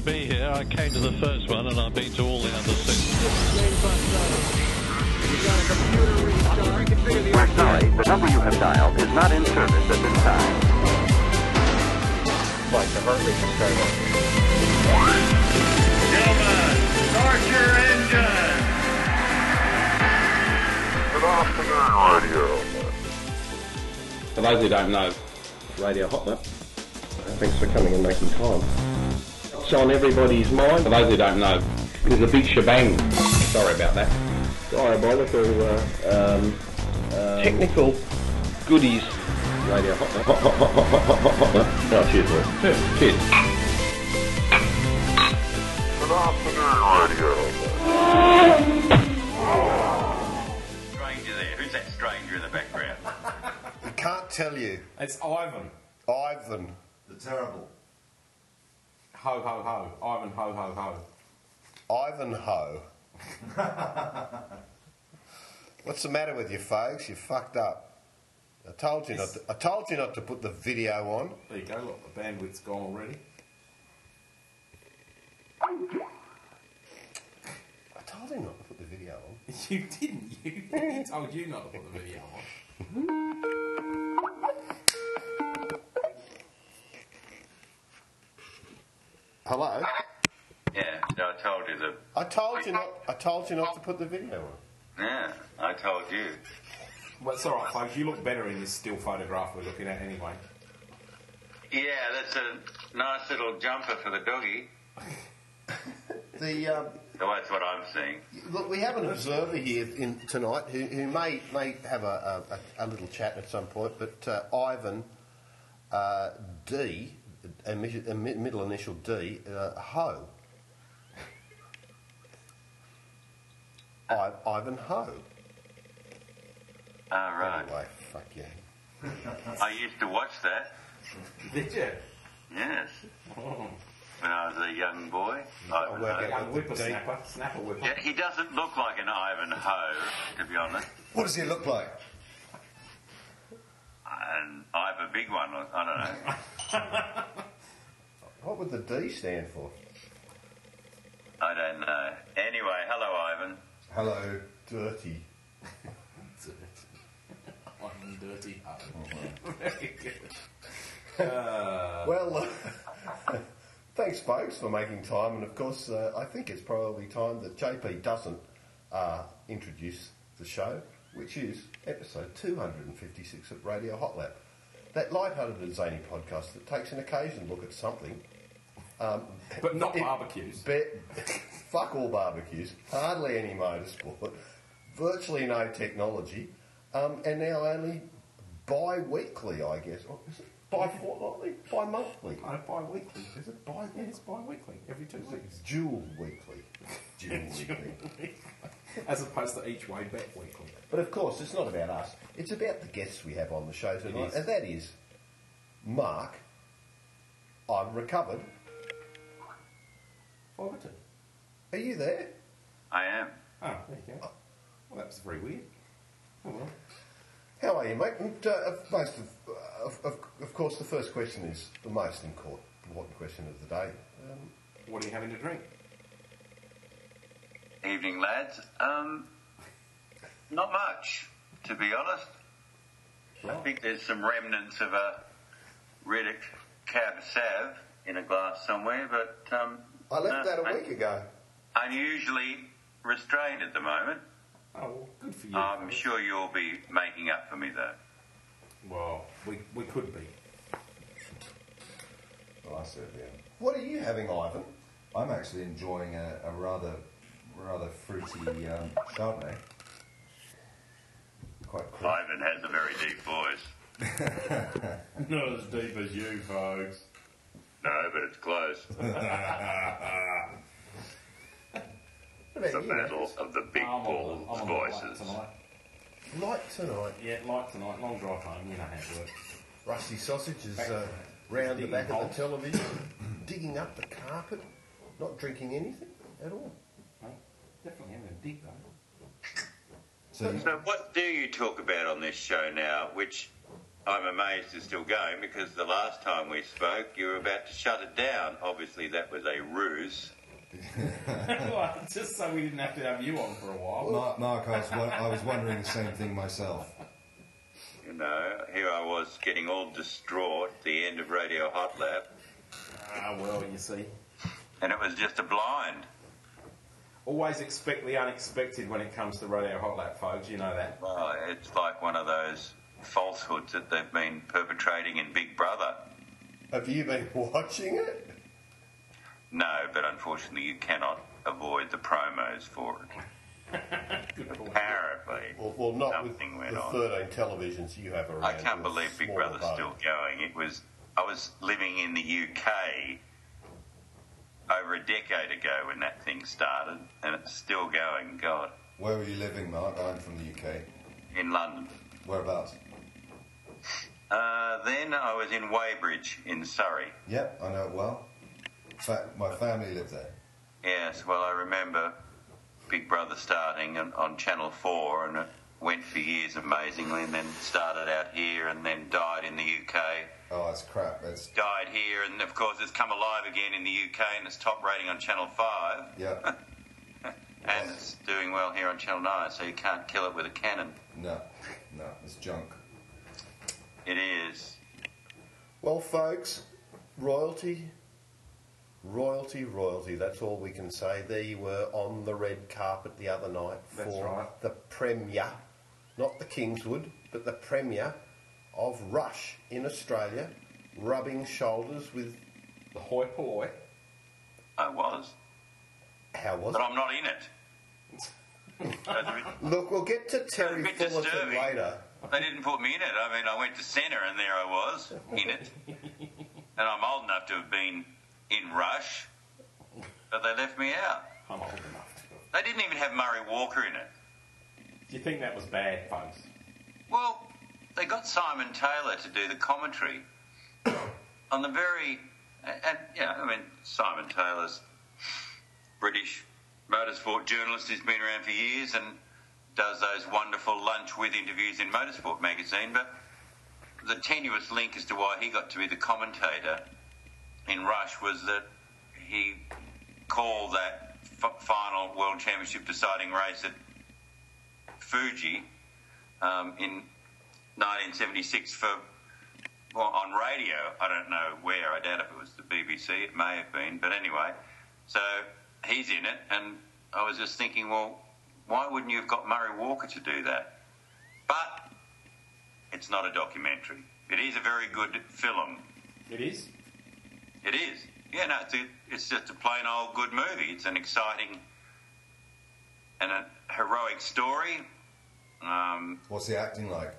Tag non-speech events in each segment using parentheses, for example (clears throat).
great to be here. I came to the first one and I've been to all the others since. We're sorry, the number you have dialed is not in service at this time. Like the heart rate is. Gentlemen, start your engine. Good afternoon, Radio. For those who don't know, Radio Hot Lap, thanks for coming and making time. It's on everybody's mind. For those who don't know, there's a big shebang. Sorry about that. Diabolical uh, um, uh, technical goodies. Radio Hot, hot, hot, hot, hot, hot, hot, hot, hot. Oh, cheers, boys. Cheers. cheers. Good afternoon, Radio. Stranger there. Who's that stranger in the background? I can't tell you. It's Ivan. Ivan. The terrible. Ho ho ho. Ivan ho ho ho. Ivanhoe. What's the matter with you, folks? You fucked up. I told you not. To, I told you not to put the video on. There you go. Look, the bandwidth's gone already. I told him not to put the video on. (laughs) You didn't. You. He told you not to put the video on. (laughs) Hello. Yeah, so I told you that. I told you not. I told you not to put the video on. Yeah, I told you. But it's alright, folks. You look better in this still photograph we're looking at anyway. Yeah, that's a nice little jumper for the doggy. (laughs) The um, So that's what I'm seeing. look, we have an observer here in, tonight who, who may may have a, a, a little chat at some point. But uh, Ivan uh, D, a, a middle initial D, uh, Ho. I, Ivan Ho. Ah, right. Anyway, fuck yeah. (laughs) I used to watch that. Did you? Yes. When I was a young boy. I'll Ivan Ho. Young what the D. whippersnapper. Snapper whipper. Yeah, he doesn't look like an Ivan Ho, to be honest. What does he look like? And I have a big one. I don't know. (laughs) (laughs) What would the D stand for? I don't know. Anyway, hello, Ivan. Hello. Dirty. Dirty. I'm (laughs) dirty. Oh. Very good. Uh, (laughs) Well, uh, thanks, folks, for making time. And of course, uh, I think it's probably time that JP doesn't uh, introduce the show, which is episode 256 of Radio Hot Lap. That light-hearted and zany podcast that takes an occasion look at something. Um, but not it- barbecues. Be- (laughs) fuck all barbecues, hardly any motorsport, virtually no technology, um, and now only bi-weekly, I guess. Or is it bi-fortnightly? (laughs) Bi-monthly? I bi-weekly. Is it bi Yeah, it's bi-weekly. Every two weeks. Dual weekly. Dual (laughs) weekly. (laughs) As opposed to each way bet weekly. But of course, it's not about us. It's about the guests we have on the show tonight, is. and that is Mark. I've recovered. Overton. Are you there? I am. Oh, there you go. Well, that was very weird. Oh well. How are you, mate? And, uh, of- most of, uh, of, of, of course, the first question is the most important important question of the day. Um, What are you having to drink? Evening, lads. Um, not much, to be honest. I think there's some remnants of a Riddoch Cab Sav in a glass somewhere, but um, I left no, that a I'm week ago. Unusually restrained at the moment. Oh, well, good for you. I'm sure you'll be making up for me, though. Well, we, we could be. Well, I certainly am. What are you having, Ivan? I'm actually enjoying a, a rather, rather fruity um, Chardonnay. Quite cool. Ivan has a very deep voice. (laughs) Not as deep as you, folks. No, but it's close. (laughs) What The about you? battle of the big I'm on the- balls I'm on the light voices. tonight. Light tonight. Yeah, light tonight. Long drive home. You know how it works. Rusty Sausage is uh, round the Digging back of the television, (clears throat) digging up the carpet, not drinking anything at all. Mate, definitely having a dig though. So, So, what do you talk about on this show now, which I'm amazed is still going because the last time we spoke, you were about to shut it down. Obviously, that was a ruse. (laughs) Well, (laughs) Just so we didn't have to have you on for a while. Mark, Mark I, was, I was wondering the same thing myself. You know, here I was getting all distraught at the end of Radio Hot Lap, Ah, well, you see. and it was just a blind. Always expect the unexpected when it comes to Radio Hot Lap, folks. You know that. Well, it's like one of those falsehoods that they've been perpetrating in Big Brother. Have you been (laughs) watching it? No, but unfortunately, you cannot avoid the promos for it. (laughs) Apparently, Well, well not with went the on. 13 televisions you have around. I can't believe Big smaller Brother's boat. still going. It was I was living in the UK over a decade ago when that thing started, and it's still going. God, Where were you living, Mark? I'm from the UK. in London. Whereabouts? Uh, then I was in Weybridge in Surrey. Yep, I know it well. In fact, my family lived there. Yes, well, I remember Big Brother starting on, on Channel 4 and it went for years amazingly and then started out here and then died in the UK. Oh, that's crap. That's Died here and, of course, it's come alive again in the UK and it's top rating on Channel 5 yeah. (laughs) and it's doing well here on Channel 9, so you can't kill it with a cannon. No, no, it's junk. It is. Well, folks, royalty, royalty, royalty. That's all we can say. There you were on the red carpet the other night for right. the premiere, not the Kingswood, but the premiere of Rush in Australia, rubbing shoulders with. The hoi polloi. I was. How was But it? I'm not in it. That's a bit- Look, we'll get to Terry bit Fullerton disturbing. later. They didn't put me in it. I mean, I went to centre and there I was in it. And I'm old enough to have been in Rush, but they left me out. I'm old enough to. They didn't even have Murray Walker in it. Do you think that was bad, folks? Well, they got Simon Taylor to do the commentary on the very, and yeah, I mean Simon Taylor's British motorsport journalist who's been around for years and does those wonderful lunch with interviews in Motorsport magazine. But the tenuous link as to why he got to be the commentator in Rush was that he called that f- final World Championship deciding race at Fuji um, in 1976 for well, on radio. I don't know where. I doubt if it was the BBC. It may have been, but anyway. So he's in it, and I was just thinking, well, why wouldn't you have got Murray Walker to do that? But it's not a documentary. It is a very good film. It is. It is. Yeah, no, it's, a, it's just a plain old good movie. It's an exciting and a heroic story. Um, What's the acting like?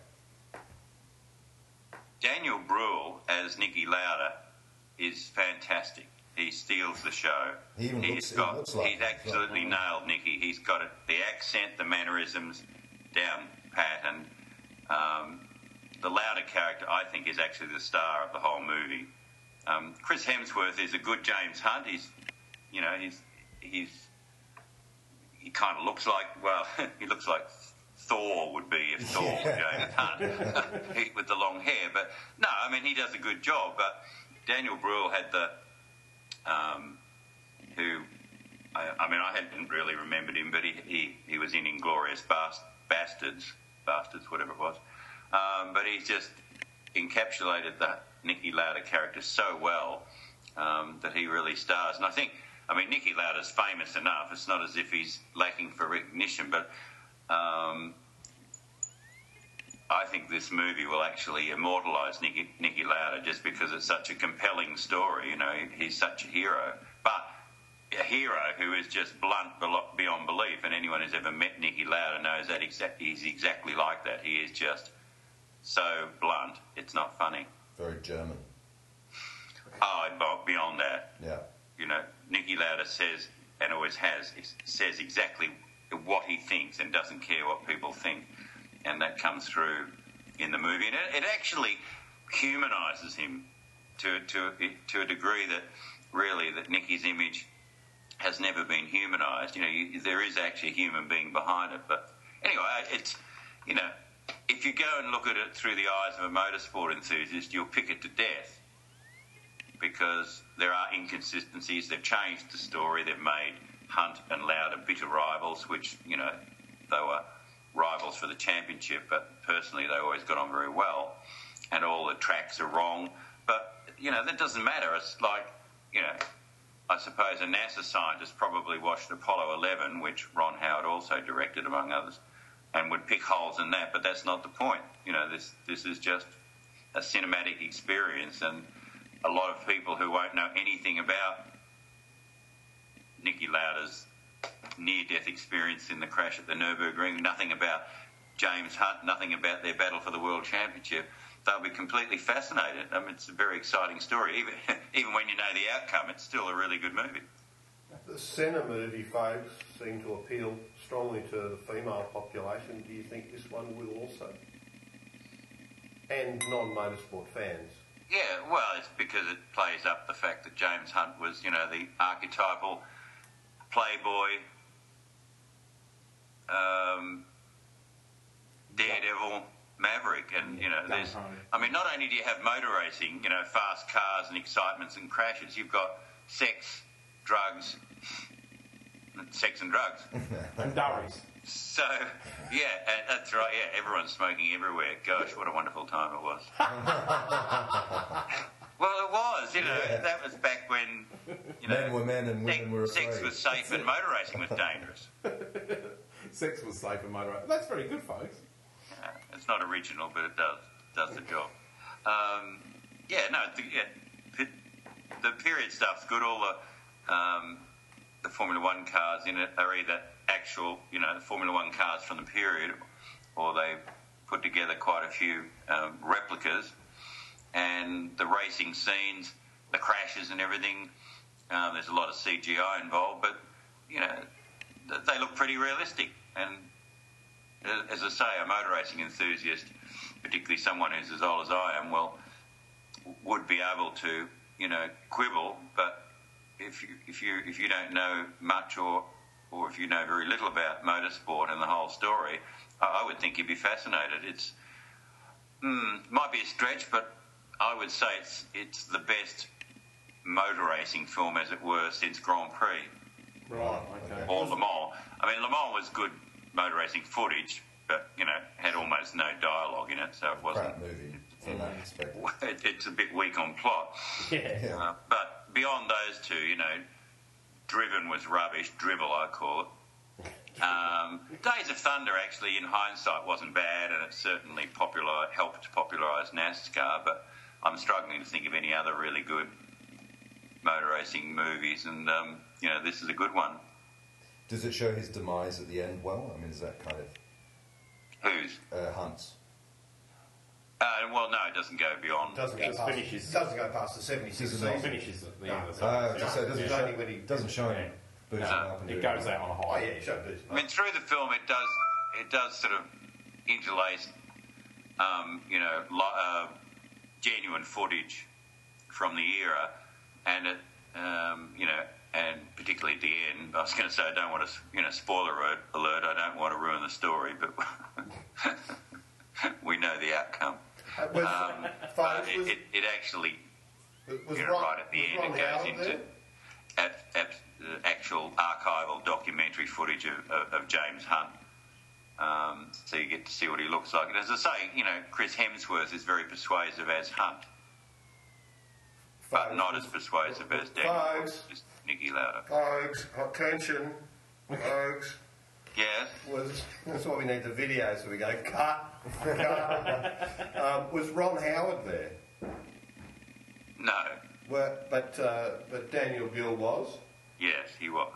Daniel Bruhl as Niki Lauda is fantastic. He steals the show. He even He's looks- got, looks like he's it as well. absolutely nailed Niki. He's got it, the accent, the mannerisms down pat, and um, the Lauda character, I think, is actually the star of the whole movie. Um, Chris Hemsworth is a good James Hunt. He's, you know, he's he's he kind of looks like well, (laughs) he looks like Thor would be if Thor was James Hunt with the long hair. But no, I mean he does a good job. But Daniel Bruhl had the um, who I, I mean I hadn't really remembered him, but he he, he was in Inglorious Bast- Bastards, Bastards, whatever it was. Um, but he's just encapsulated that Niki Lauda character so well um, that he really stars. And I think, I mean, Niki Lauda's famous enough. It's not as if he's lacking for recognition, but um, I think this movie will actually immortalise Niki, Niki Lauda just because it's such a compelling story. You know, he's such a hero. But a hero who is just blunt beyond belief, and anyone who's ever met Niki Lauda knows that exa- he's exactly like that. He is just so blunt, it's not funny. Very German. Oh, beyond that, Yeah. you know, Niki Lauda says, and always has, says exactly what he thinks and doesn't care what people think. And that comes through in the movie. And it, it actually humanises him to, to, to a degree that really that Niki's image has never been humanised. You know, you, there is actually a human being behind it. But anyway, it's, you know, if you go and look at it through the eyes of a motorsport enthusiast, you'll pick it to death because there are inconsistencies. They've changed the story. They've made Hunt and Lauda bitter rivals, which you know they were rivals for the championship, but personally they always got on very well. And all the tracks are wrong, but you know that doesn't matter. It's like you know. I suppose a NASA scientist probably watched Apollo 11, which Ron Howard also directed, among others, and would pick holes in that. But that's not the point. You know, this this is just a cinematic experience, and a lot of people who won't know anything about Niki Lauda's near-death experience in the crash at the Nurburgring, nothing about James Hunt, nothing about their battle for the world championship. They'll be completely fascinated. I mean, it's a very exciting story. Even (laughs) even when you know the outcome, it's still a really good movie. The Senna movie folks seem to appeal strongly to the female population. Do you think this one will also? And non-motorsport fans. Yeah, well, it's because it plays up the fact that James Hunt was, you know, the archetypal playboy, um, daredevil, maverick, and you know, there's. I mean, not only do you have motor racing, you know, fast cars and excitements and crashes, you've got sex, drugs, sex and drugs. (laughs) And durries. So, yeah, that's right. Yeah, everyone's smoking everywhere. Gosh, what a wonderful time it was. (laughs) well, it was. You know, Yeah. that was back when you know Men were men and sex, women were (laughs) sex was safe and motor racing was dangerous. Sex was safe and motor. Racing. That's very good, folks. Uh, it's not original, but it does does the job. Um, yeah, no, the, yeah, the, period stuff's good. All the um, the Formula One cars in it are either actual, you know, Formula One cars from the period, or they've put together quite a few um, replicas. And the racing scenes, the crashes and everything, um, there's a lot of CGI involved, but you know, they look pretty realistic. And uh, as I say, a motor racing enthusiast, particularly someone who's as old as I am, well, would be able to, you know, quibble. But if you if you if you don't know much or or if you know very little about motorsport and the whole story, I, would think you'd be fascinated. It's mm, might be a stretch, but I would say it's it's the best motor racing film, as it were, since Grand Prix Right, okay. or Le Mans. I mean, Le Mans was good motor racing footage, but you know had almost no dialogue in it, so it wasn't. Crap movie (laughs) from that perspective. It, (laughs) it's a bit weak on plot. (laughs) Yeah. Uh, but beyond those two, you know, Driven was rubbish. Drivel, I call it. Um, Days of Thunder, actually, in hindsight, wasn't bad, and it certainly popular, helped to popularise NASCAR. But I'm struggling to think of any other really good motor racing movies, and um, you know, this is a good one. Does it show his demise at the end well? I mean, is that kind of Who's? uh, Hunt's? Uh, well, no, it doesn't go beyond. Doesn't go It past. finishes- Doesn't go past the seventy-six Does it not? season. Finishes at the No. end of the Uh, season. so it doesn't, It's show, only when he doesn't show him No. up It doing goes out on a Oh high. yeah, show boost. I mean, through the film, it does it does sort of interlace, um, you know, lo- uh, genuine footage from the era, and it, um, you know, and particularly at the end. I was going to say I don't want to, you know, spoiler alert. I don't want to ruin the story, but (laughs) we know the outcome. Uh, was, Um, but it, was, it, it actually was you know, Ron, right at the end, Ron it goes into at, at, actual archival documentary footage of, of, of James Hunt. Um, so you get to see what he looks like. And as I say, you know, Chris Hemsworth is very persuasive as Hunt, but Folks, not as persuasive as Daniel Folks. as Niki Lauda. Folks, attention, folks. Yes. Was that's why we need the video so we go cut, cut. um, was Ron Howard there? No. Well, but uh, but Daniel Gill was Yes, he was.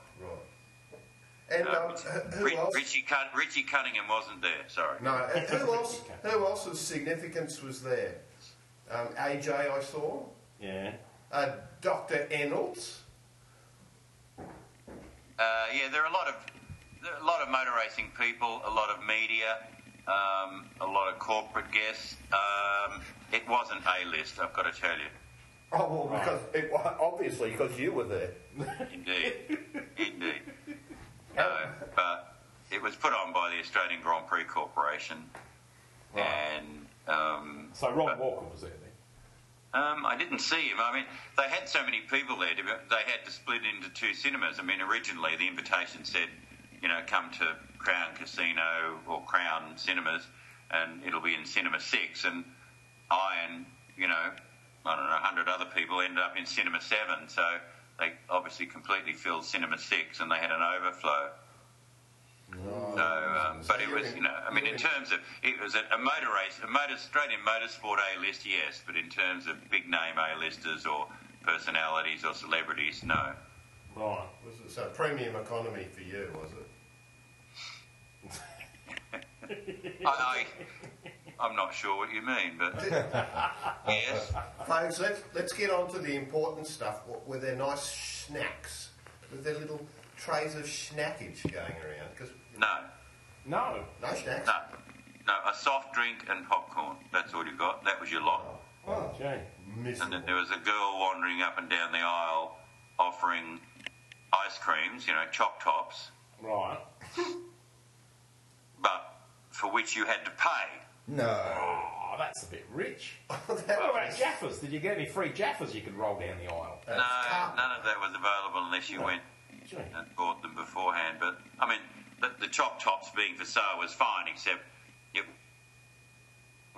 Right. And Uh, um, who who else? Richie, Cun- Richie Cunningham wasn't there. Sorry. No, and (laughs) who else? Who else of significance was there? Um, AJ, I saw. Yeah. Uh, Dr. Ennals. Uh, yeah, there are a lot of there are a lot of motor racing people, a lot of media, um, a lot of corporate guests. Um, it wasn't a list, I've got to tell you. Oh, well, because it, obviously because you were there. Indeed, (laughs) indeed. No, but it was put on by the Australian Grand Prix Corporation, Right. So Ron Walker was there then. Um, I didn't see him. I mean, they had so many people there. To, they had to split into two cinemas. I mean, originally the invitation said, you know, come to Crown Casino or Crown Cinemas, and it'll be in Cinema Six. And I and you know, I don't know, a hundred other people ended up in Cinema Seven. So they obviously completely filled Cinema Six, and they had an overflow. So, um, but it was, you know, I mean, in terms of it was a, a motor race, a motor Australian motorsport A list, yes, but in terms of big name A listers or personalities or celebrities, no. Right. Was it so premium economy for you, was it? (laughs) I, I'm not sure what you mean, but (laughs) yes, Folks, let's, let's get on to the important stuff w- with their nice snacks, with their little trays of snackage going around. Because no, No. no snacks. no, no, a soft drink and popcorn. That's all you got. That was your lot. Oh, gee. And then there was a girl wandering up and down the aisle offering ice creams, you know, choc tops, Right. but for which you had to pay. No. Oh, that's a bit rich. (laughs) What about Jaffas? Did you get any free Jaffas you could roll down the aisle? No, none of that was available unless you went and bought them beforehand. But, I mean, the, the choc tops being for sale was fine, except it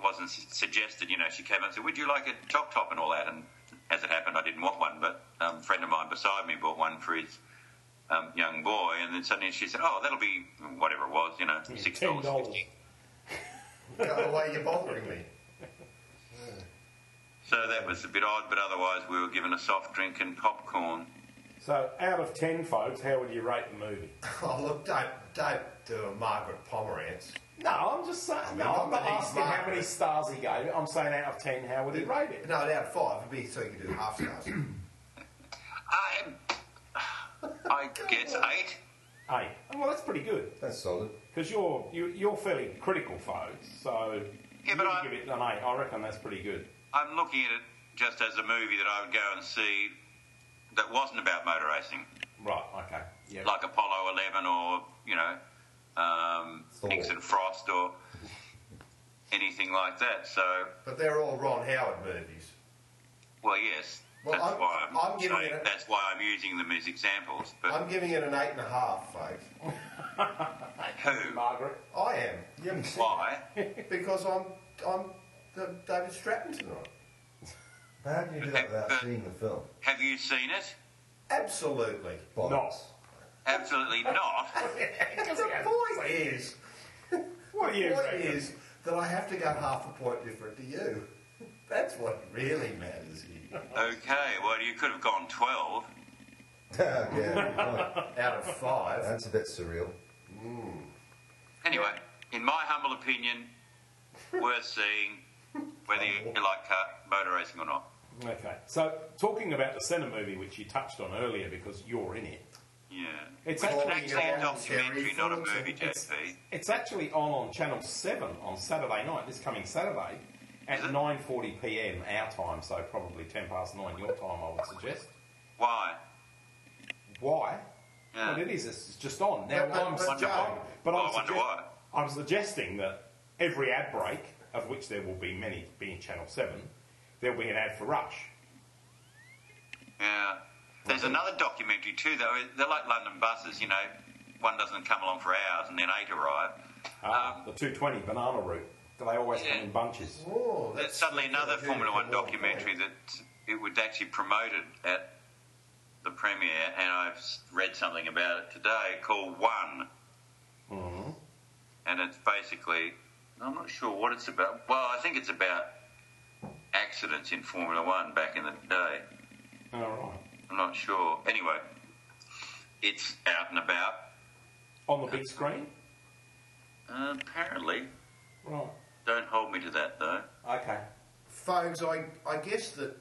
wasn't suggested. You know, she came up and said, Would you like a choc top and all that? And as it happened, I didn't want one, but um, a friend of mine beside me bought one for his um, young boy. And then suddenly she said, Oh, that'll be whatever it was, you know, $6.50. Why are you bothering me? So that was a bit odd, but otherwise we were given a soft drink and popcorn. So, out of ten, folks, how would you rate the movie? oh, look, don't, don't do a Margaret Pomeranz. No, I'm just saying. I mean, no, I'm not asking Margaret. how many stars he gave. I'm saying out of ten, how would he rate it? No, out of five, it'd be so you could do half stars. I, I guess eight. Eight. Oh, well, that's pretty good That's solid. because you're you, you're fairly critical, folks. So Yeah, but would I- give it an eight. I reckon that's pretty good. I'm looking at it just as a movie that I would go and see that wasn't about motor racing, Right. Okay. Yeah. like Apollo 11 or, you know, um, Thor. Nixon Frost or anything like that. So, But they're all Ron Howard movies. well, yes, Well, that's I'm- why I'm, I'm giving saying, it a- that's why I'm using them as examples. But I'm giving it an eight and a half, folks. (laughs) who? Margaret. I am. You haven't seen Why? Because I'm, I'm the David Stratton tonight. How do you do that without uh, seeing the film? Have you seen it? Absolutely. Bollocks. Not. Absolutely not. (laughs) the point is, What the point reckon? is that I have to go half a point different to you. That's what really matters here. Okay, well, you could have gone 12. (laughs) yeah, right. Out of five. that's a bit surreal. Mm. Anyway, in my humble opinion, worth seeing whether you, you (laughs) like car, motor racing or not. Okay. So, talking about the Senna movie, which you touched on earlier because you're in it, Yeah. it's It's actually, actually a on documentary, not a Thornton. movie, it's, it's actually on on Channel 7 on Saturday night, this coming Saturday, at 9.40pm our time, so probably 10 past 9 your time, I would suggest. Why? Why? Yeah. Well, it is. It's just on. Now, But- I'm, but I'm- but I'm, I wonder sugge- I'm suggesting that every ad break, of which there will be many being Channel 7, there'll be an ad for Rush. Yeah. There's another documentary too, though. They're like London buses, you know. One doesn't come along for hours and then eight arrive. Ah, the 220 banana route. Do they always come in bunches? Oh, There's that's suddenly another that's Formula One documentary point. that it was actually promoted at the premiere, and I've read something about it today called One. Mm-hmm. And it's basically, I'm not sure what it's about. Well, I think it's about accidents in Formula One back in the day. All right. I'm not sure. Anyway, it's out and about. On the big screen? Uh, apparently. Right. Don't hold me to that, though. Okay. Folks, I, I guess that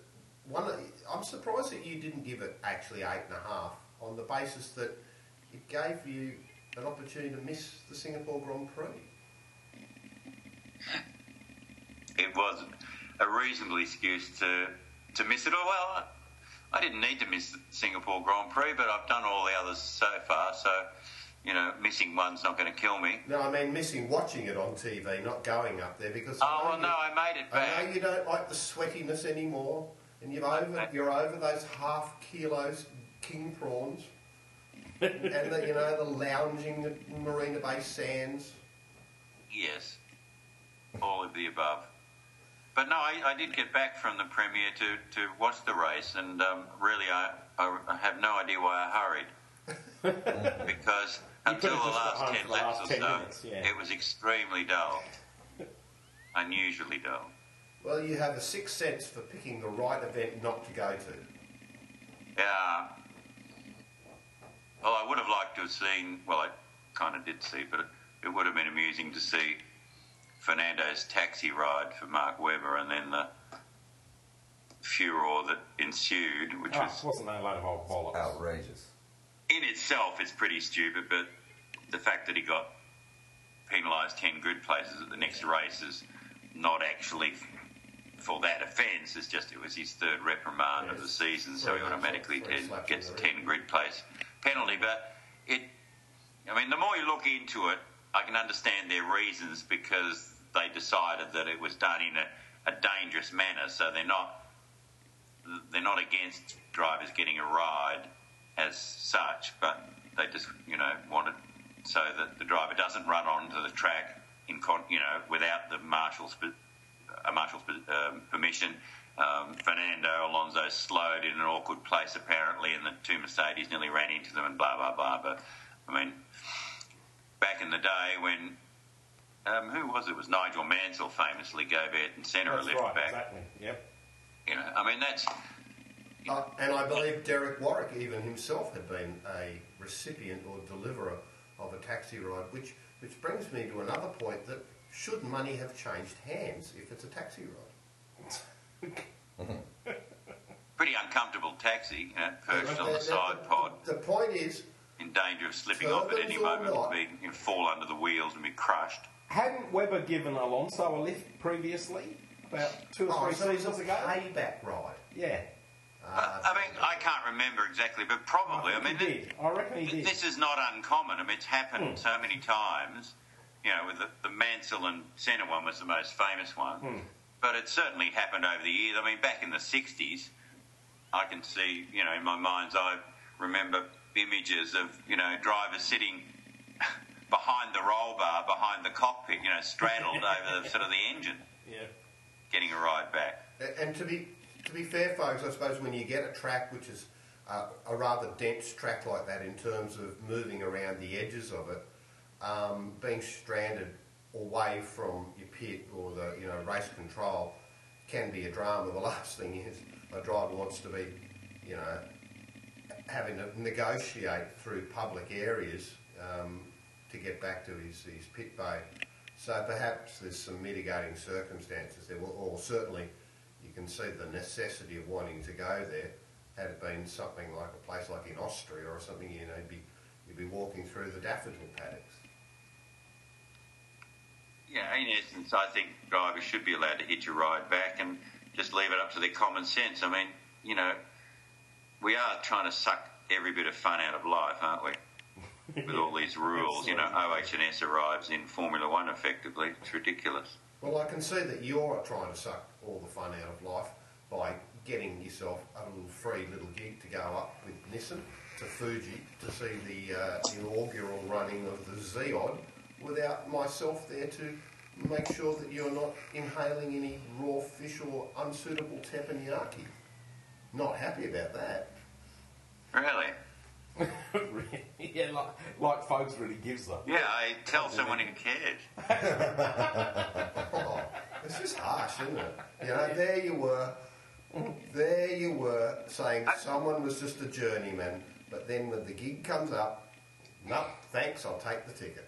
one. I'm surprised that you didn't give it actually eight and a half on the basis that it gave you an opportunity to miss the Singapore Grand Prix. it was a reasonable excuse to to miss it. Oh, well, I didn't need to miss the Singapore Grand Prix, but I've done all the others so far, so you know, missing one's not going to kill me. No, I mean missing watching it on TV, not going up there because. Oh, I well, no, you- I made it back. I know you don't like the sweatiness anymore, and you've over you're over those half kilos king prawns, (laughs) and the, you know the lounging at Marina Bay Sands. Yes, all of the above. But no, I, I did get back from the premiere to, to watch the race, and um, really, I, I, I have no idea why I hurried. (laughs) because until the last 10 the laps last or 10 so, minutes, yeah. it was extremely dull. (laughs) Unusually dull. Well, you have a sixth sense for picking the right event not to go to. Yeah. Well, I would have liked to have seen, well, I kind of did see, but it, it would have been amusing to see Fernando's taxi ride for Mark Webber and then the furor that ensued, which Oh, was wasn't that a load of old bollocks? Outrageous. In itself is pretty stupid, but the fact that he got penalised 10 grid places at the next race is not actually for that offence, it's just it was his third reprimand of the season, so he automatically laps, three te- slaps gets a 10 grid place penalty. But it, I mean, the more you look into it, I can understand their reasons because they decided that it was done in a, a dangerous manner, so they're not they're not against drivers getting a ride as such, but they just you know wanted so that the driver doesn't run onto the track in con- you know without the marshal's a marshal's um, permission. Um, Fernando Alonso slowed in an awkward place apparently, and the two Mercedes nearly ran into them, and blah blah blah. But I mean, back in the day when um, who was it? It was Nigel Mansell famously gave Ayrton Senna a That's lift right, back. exactly. Yep. You know, I mean that's Uh, and I believe Derek Warwick even himself had been a recipient or deliverer of a taxi ride, which, which brings me to another point that should money have changed hands if it's a taxi ride? (laughs) pretty uncomfortable taxi, you know, perched on The- the the- side pod, The point is, in danger of slipping off at any moment, not? being you know, fall under the wheels and be crushed. Hadn't Webber given Alonso a lift previously? About two or oh, three so it's a seasons ago? payback ride. Yeah. Uh, I mean, I can't remember exactly, but probably. I, I mean, think he did. I reckon he did. this is not uncommon. I mean, it's happened so many times. You know, with the, the Mansell and Senna one was the most famous one, but it certainly happened over the years. I mean, back in the '60s, I can see, you know, in my mind's eye, remember images of you know drivers sitting (laughs) behind the roll bar, behind the cockpit, you know, straddled (laughs) over the, sort of the engine, Yeah. getting a ride back. And to be to be fair, folks, I suppose when you get a track which is uh, a rather dense track like that in terms of moving around the edges of it, um, being stranded away from your pit or the you know race control can be a drama. The (laughs) last thing is a driver wants to be, you know, having to negotiate through public areas um, to get back to his, his pit bay. So perhaps there's some mitigating circumstances there, or, certainly can see the necessity of wanting to go there. Had it been something like a place like in Austria or something, you know, you'd be, you'd be walking through the daffodil paddocks. Yeah, in essence, I think drivers should be allowed to hitch a ride back and just leave it up to their common sense. I mean, you know, we are trying to suck every bit of fun out of life, aren't we? (laughs) With all these rules, you know, OH&S arrives in Formula One effectively. It's ridiculous. Well, I can see that you're trying to suck all the fun out of life by getting yourself a little free little gig to go up with Nissan to Fuji to see the uh, inaugural running of the ZEOD without myself there to make sure that you're not inhaling any raw fish or unsuitable teppanyaki. Not happy about that. Really? (laughs) yeah, like, like folks really gives them. Yeah, I tell someone who cares. (laughs) Oh, it's just harsh, isn't it? You know, there you were, there you were saying someone was just a journeyman, but then when the gig comes up, no, thanks, I'll take the ticket.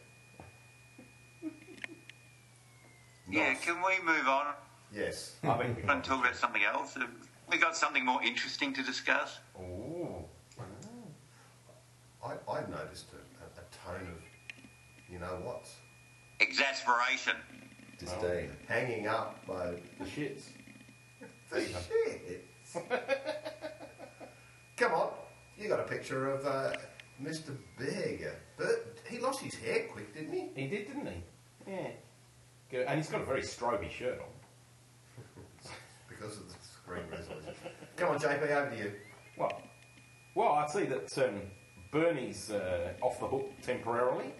Yeah, can we move on Yes. I mean, and talk about something else? Have we got something more interesting to discuss? ooh. I, I noticed a, a, a tone of, you know what, Exasperation. Disdain. hanging up by The shits. the shit. Come on, you got a picture of uh, Mr. Berger. Bert, he lost his hair quick, didn't he? He did, didn't he? Yeah. Good. And he's got a very stroby shirt on. (laughs) Because of the screen resolution. Come on, JP, over to you. Well, well, I see that um, Bernie's uh, off the hook temporarily.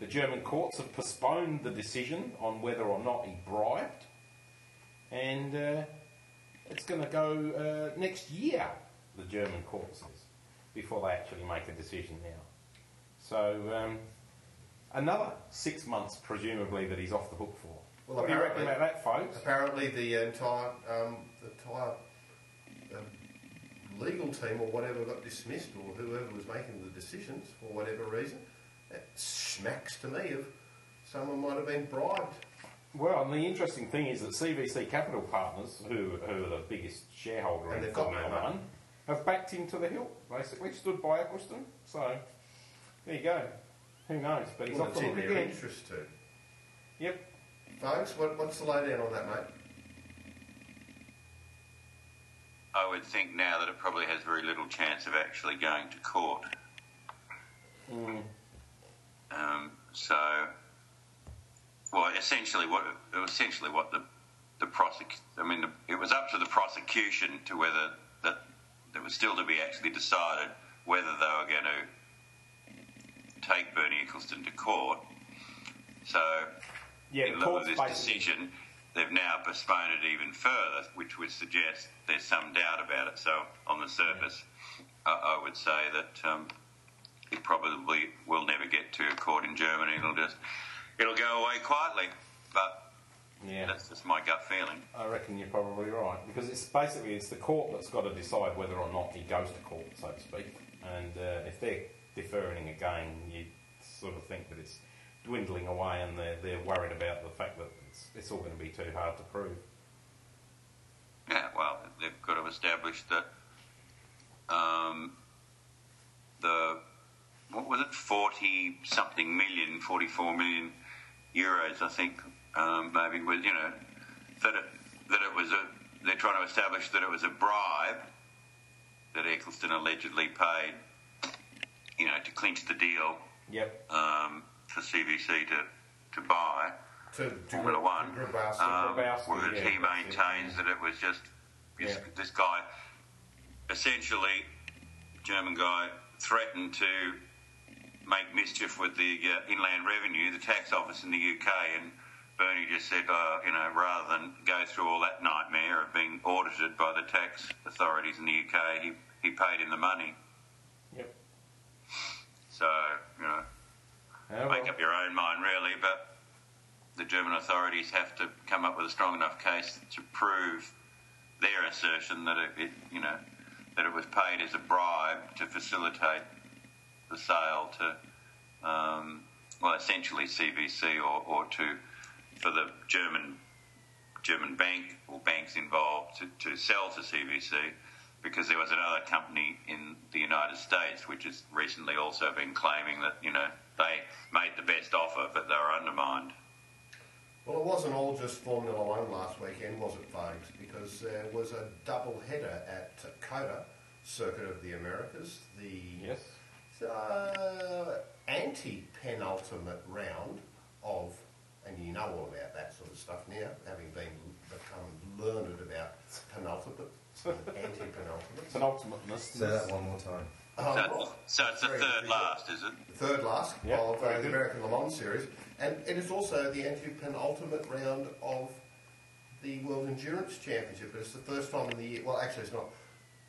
The German courts have postponed the decision on whether or not he bribed, and uh, it's going to go uh, next year. The German court says before they actually make a decision now. So um, another six months, presumably, that he's off the hook for. Well, what do you reckon apparently- about that, folks? Apparently, the entire um, the entire legal team or whatever got dismissed, or whoever was making the decisions for whatever reason. That smacks to me of someone might have been bribed. Well, and the interesting thing is that CVC Capital Partners, who, who are the biggest shareholder And in they've got Formula no. One, have backed him to the hill, basically, stood by Ecclestone. So, there you go. Who knows? But he's Well, off it's the hook again. interest too. Yep. Folks, what, what's the lowdown on that, mate? I would think now that it probably has very little chance of actually going to court. Um, so, well, essentially, what essentially what the the prosec- I mean, the, it was up to the prosecution to whether that there was still to be actually decided whether they were going to take Bernie Ecclestone to court. So, Yeah, in lieu of this decision, they've now postponed it even further, which would suggest there's some doubt about it. So, on the surface, I, I would say that um, it probably will never get to a court in Germany. It'll just it'll go away quietly. But Yeah. that's just my gut feeling. I reckon you're probably right because it's basically it's the court that's got to decide whether or not he goes to court, so to speak. And uh, if they're deferring again, you sort of think that it's dwindling away, and they're they're worried about the fact that it's, it's all going to be too hard to prove. Yeah, well, they've got to establish that um, the what was it, forty something million, forty four million euros, I think, um, maybe was you know that it that it was a they're trying to establish that it was a bribe that Ecclestone allegedly paid, you know, to clinch the deal Yep. um, for CVC to to buy. To, to Formula One. Gribkowsky. Um, Gribkowsky, whereas yeah, he maintains that it was just this, Yeah. this guy, essentially, German guy, threatened to make mischief with the uh, Inland Revenue, the tax office in the UK, and Bernie just said, uh, you know, rather than go through all that nightmare of being audited by the tax authorities in the UK, he, he paid him the money. Yep. So, you know, Oh, make up your own mind, really, but the German authorities have to come up with a strong enough case to prove their assertion that it, it you know, that it was paid as a bribe to facilitate the sale to, um, well, essentially CVC or, or to for the German German bank or banks involved to, to sell to CVC because there was another company in the United States which has recently also been claiming that you know they made the best offer but they were undermined. Well, it wasn't all just Formula One last weekend, was it, folks? Because there was a double header at COTA, Circuit of the Americas, the Yes. uh, anti-penultimate round of, and you know all about that sort of stuff now, having been become learned about penultimate, (laughs) anti-penultimate. Penultimateness. Say that one more time. Oh, So, so it's the third difficult. last, is it? the third last Yeah, of uh, the. American Le Mans Series, and it is also the anti-penultimate round of the World Endurance Championship. But it's the first time in the year. Well, actually, it's not.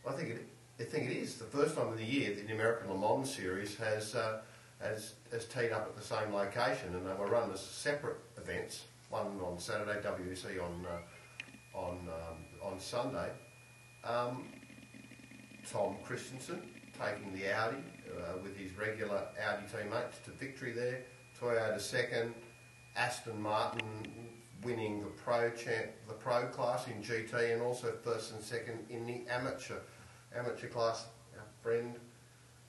I think it. I think it is the first time in the year that the American Le Mans Series has uh, has has teed up at the same location, and they were run as separate events. One on Saturday, WEC on uh, on um, on Sunday. Um, Tom Kristensen taking the Audi uh, with his regular Audi teammates to victory there. Toyota second. Aston Martin winning the pro champ, the pro class in GT, and also first and second in the amateur amateur class. Our friend,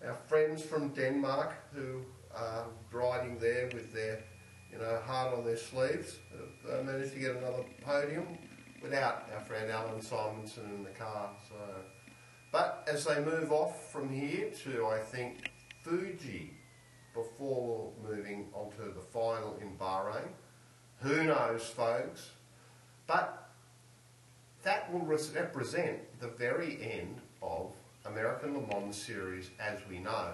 our friends from Denmark who are riding there with their you know heart on their sleeves have managed to get another podium without our friend Allan Simonsen in the car. So. But as they move off from here to, I think, Fuji before moving on to the final in Bahrain. Who knows, folks? But that will represent the very end of American Le Mans Series as we know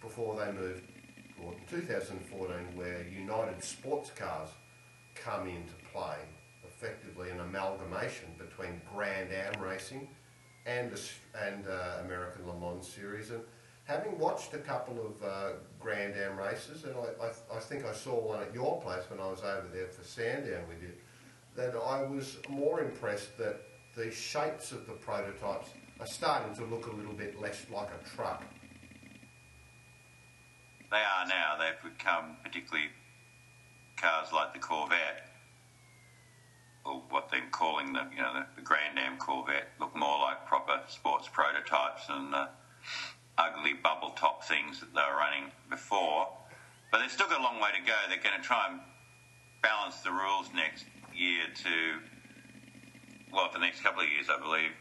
before they moved toward 2014 where United Sports Cars come into play, effectively an amalgamation between Grand Am racing and, and uh, American Le Mans Series. And having watched a couple of uh, Grand Am races, and I, I, I think I saw one at your place when I was over there for Sandown with you, that I was more impressed that the shapes of the prototypes are starting to look a little bit less like a truck. They are now. They've become particularly cars like the Corvette, or what they're calling the you know the, the Grand Am Corvette, look more like proper sports prototypes than the ugly bubble top things that they were running before. But they've still got a long way to go. They're going to try and balance the rules next year to well for the next couple of years, I believe.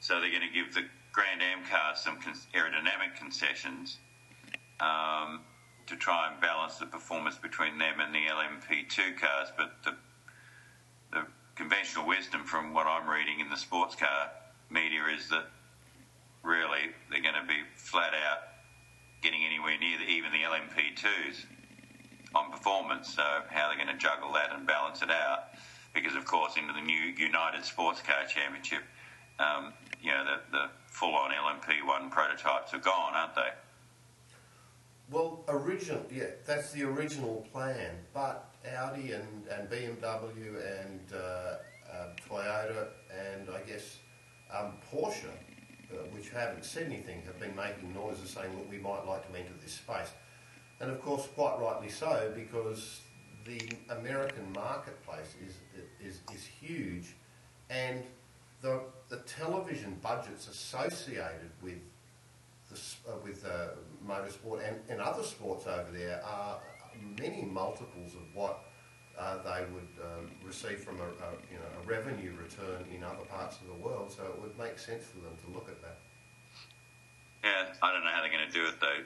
So they're going to give the Grand Am cars some aerodynamic concessions. Um, to try and balance the performance between them and the LMP2 cars, but the, the conventional wisdom from what I'm reading in the sports car media is that really they're going to be flat out getting anywhere near the, even the LMP2s on performance. So how they're going to juggle that and balance it out, because of course into the new United Sports Car Championship, um, you know the, the full-on LMP1 prototypes are gone, aren't they? Well, original, yeah, that's the original plan. But Audi and, and BMW and uh, um, Toyota and I guess um, Porsche, uh, which haven't said anything, have been making noises saying, look, we might like to enter this space. And of course, quite rightly so, because the American marketplace is, is, is huge and the, the television budgets associated with the, uh, with uh, motorsport and, and other sports over there are many multiples of what uh, they would um, receive from a, a, you know, a revenue return in other parts of the world. So it would make sense for them to look at that. Yeah, I don't know how they're going to do it though,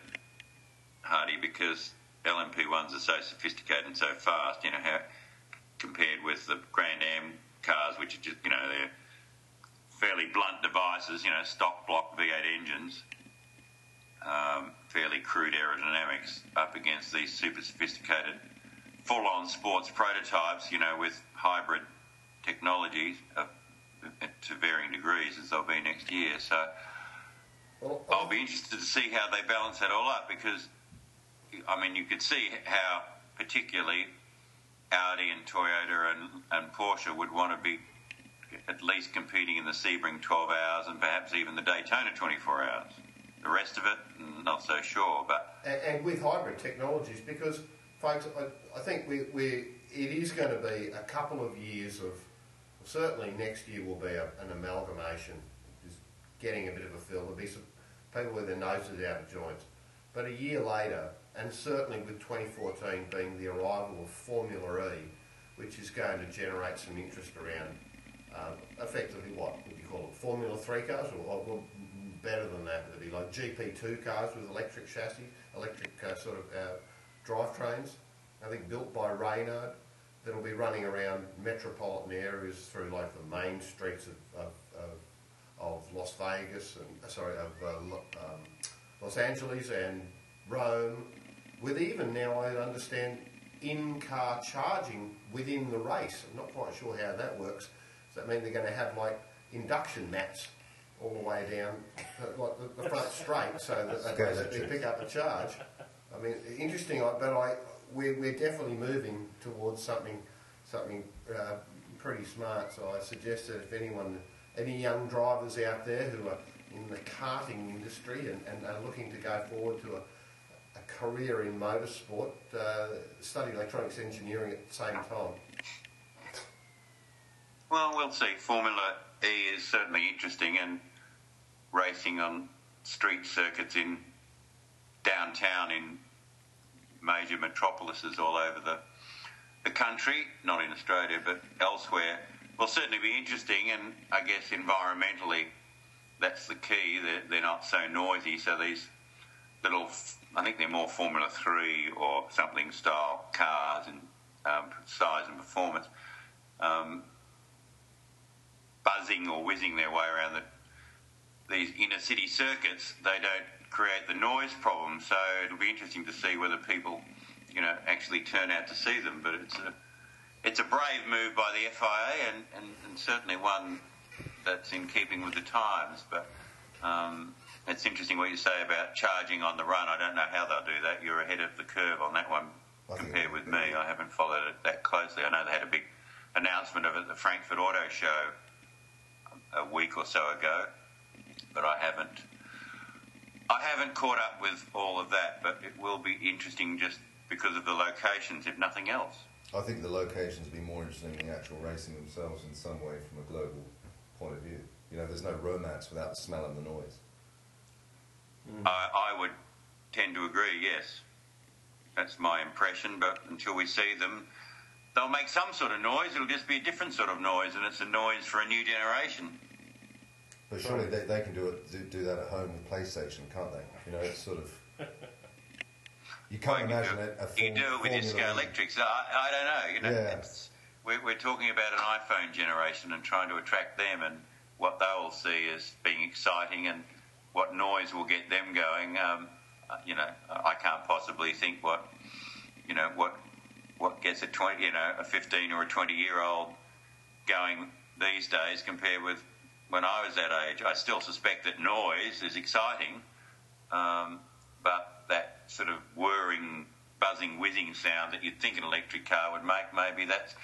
Hardy, because LMP ones are so sophisticated and so fast. You know how compared with the Grand Am cars, which are just you know they're fairly blunt devices. You know, stock block V8 engines, um, fairly crude aerodynamics, up against these super sophisticated, full-on sports prototypes. You know, with hybrid technologies uh, to varying degrees as they'll be next year. So. I'll be interested to see how they balance that all up because, I mean, you could see how particularly Audi and Toyota and, and Porsche would want to be at least competing in the Sebring 12 hours and perhaps even the Daytona 24 hours. The rest of it, not so sure, but and, and with hybrid technologies, because folks, I, I think we, we it is going to be a couple of years of certainly next year will be a, an amalgamation, just getting a bit of a feel. There'll be some people with their noses out of joint, but a year later, and certainly with 2014 being the arrival of Formula E, which is going to generate some interest around um, effectively what would you call it, Formula 3 cars, or, or better than that, would be like GP2 cars with electric chassis, electric uh, sort of uh, drivetrains, I think built by Reynard, that'll be running around metropolitan areas through like the main streets of, of, of, of Las Vegas and, uh, sorry, of uh, um, Los Angeles and Rome, with even now I understand in-car charging within the race. I'm not quite sure how that works. Does that mean they're going to have like induction mats all the way down like the, the front straight so that they Go basically electric. pick up a charge? I mean, interesting, but I we're, we're definitely moving towards something something uh, pretty smart. So I suggest that if anyone, any young drivers out there who are in the karting industry and, and are looking to go forward to a, a career in motorsport, uh, study electronics engineering at the same time. well, we'll see. Formula E is certainly interesting and racing on street circuits in downtown in major metropolises all over the the country, not in Australia but elsewhere, will certainly be interesting. And I guess environmentally, that's the key. They're, they're not so noisy, so these little, I think they're more Formula Three or something style cars in um, size and performance, um, buzzing or whizzing their way around the, these inner city circuits. They don't create the noise problem, so it'll be interesting to see whether people, you know, actually turn out to see them. But it's a it's a brave move by the FIA and, and, and certainly one that's in keeping with the times. But um, it's interesting what you say about charging on the run. I don't know how they'll do that. You're ahead of the curve on that one compared with me. I haven't followed it that closely. I know they had a big announcement of it at the Frankfurt Auto Show a week or so ago, but I haven't. I haven't caught up with all of that, but it will be interesting just because of the locations, if nothing else. I think the locations will be more interesting than the actual racing themselves in some way from a global point of view. You know, there's no romance without the smell and the noise. Hmm. I, I would tend to agree, yes. That's my impression, but until we see them, they'll make some sort of noise. It'll just be a different sort of noise, and it's a noise for a new generation. But surely they, they can do it do, do that at home with PlayStation, can't they? You know, it's sort of. (laughs) You can't Well, imagine you it. A do, you form- do it with your Formula Sky Electrics. I, I don't know. You know, Yeah. it's, we're, we're talking about an iPhone generation and trying to attract them, and what they will see as being exciting, and what noise will get them going. Um, uh, you know, I can't possibly think what you know what what gets a twenty, you know, a fifteen or a twenty year old going these days compared with when I was that age. I still suspect that noise is exciting, um, but that sort of whirring, buzzing, whizzing sound that you'd think an electric car would make, maybe that's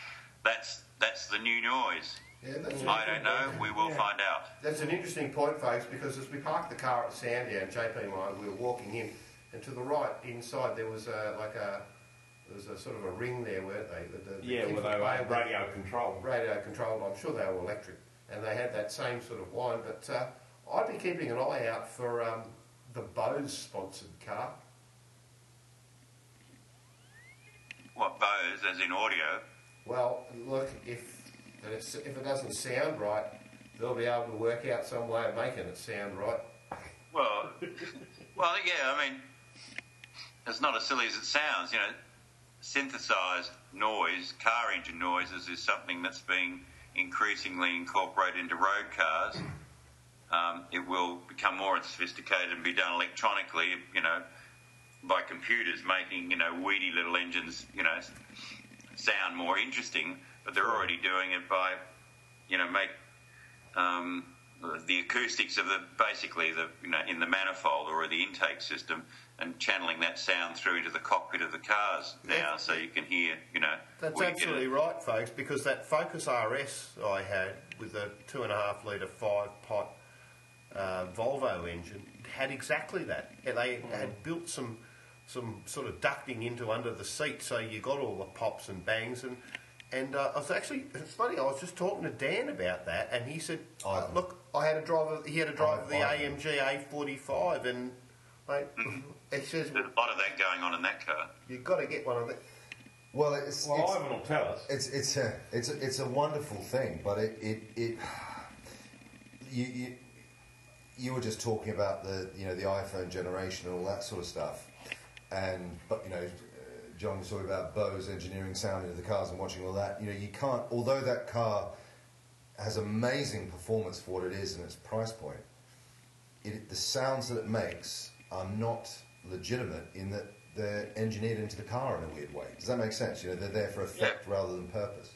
that's that's the new noise. Yeah, that's I don't know. We will Yeah. find out. That's an interesting point, folks, because as we parked the car at Sandown, JP and I, we were walking in, and to the right, inside, there was a, like a, there was a sort of a ring there, weren't they? The, the, the Yeah, kids well, they were were playing with- radio controlled. radio controlled. I'm sure they were electric, and they had that same sort of whine. But uh, I'd be keeping an eye out for um, the Bose sponsored car. What Bose, as in audio? Well, look, if if it doesn't sound right, they'll be able to work out some way of making it sound right. Well, well, yeah. I mean, it's not as silly as it sounds. You know, synthesized noise, car engine noises, is something that's being increasingly incorporated into road cars. Um, it will become more sophisticated and be done electronically. You know, by computers making you know weedy little engines. You know, sound more interesting. But they're already doing it by, you know, make um, the acoustics of the basically the you know in the manifold or the intake system and channeling that sound through into the cockpit of the cars now, so you can hear you know. That's absolutely right, folks, because that Focus RS I had with the two and a half litre five pot uh, Volvo engine had exactly that. And They had built some some sort of ducting into under the seat, so you got all the pops and bangs. And and uh, I was actually it's funny. I was just talking to Dan about that, and he said, uh, "Look, I had a driver. He had a driver of the. AMG A45, and mate, he says There's a lot of that going on in that car. you've got to get one of them." Well, it's Well, it's, Ivan will tell us. it's it's a it's a, it's a wonderful thing, but it it, it you, you you were just talking about the you know the iPhone generation and all that sort of stuff, and but you know. uh, John was talking about Bose engineering sound into the cars and watching all that. You know, you can't. Although that car has amazing performance for what it is and its price point, it, the sounds that it makes are not legitimate in that they're engineered into the car in a weird way. Does that make sense? You know, they're there for effect rather than purpose,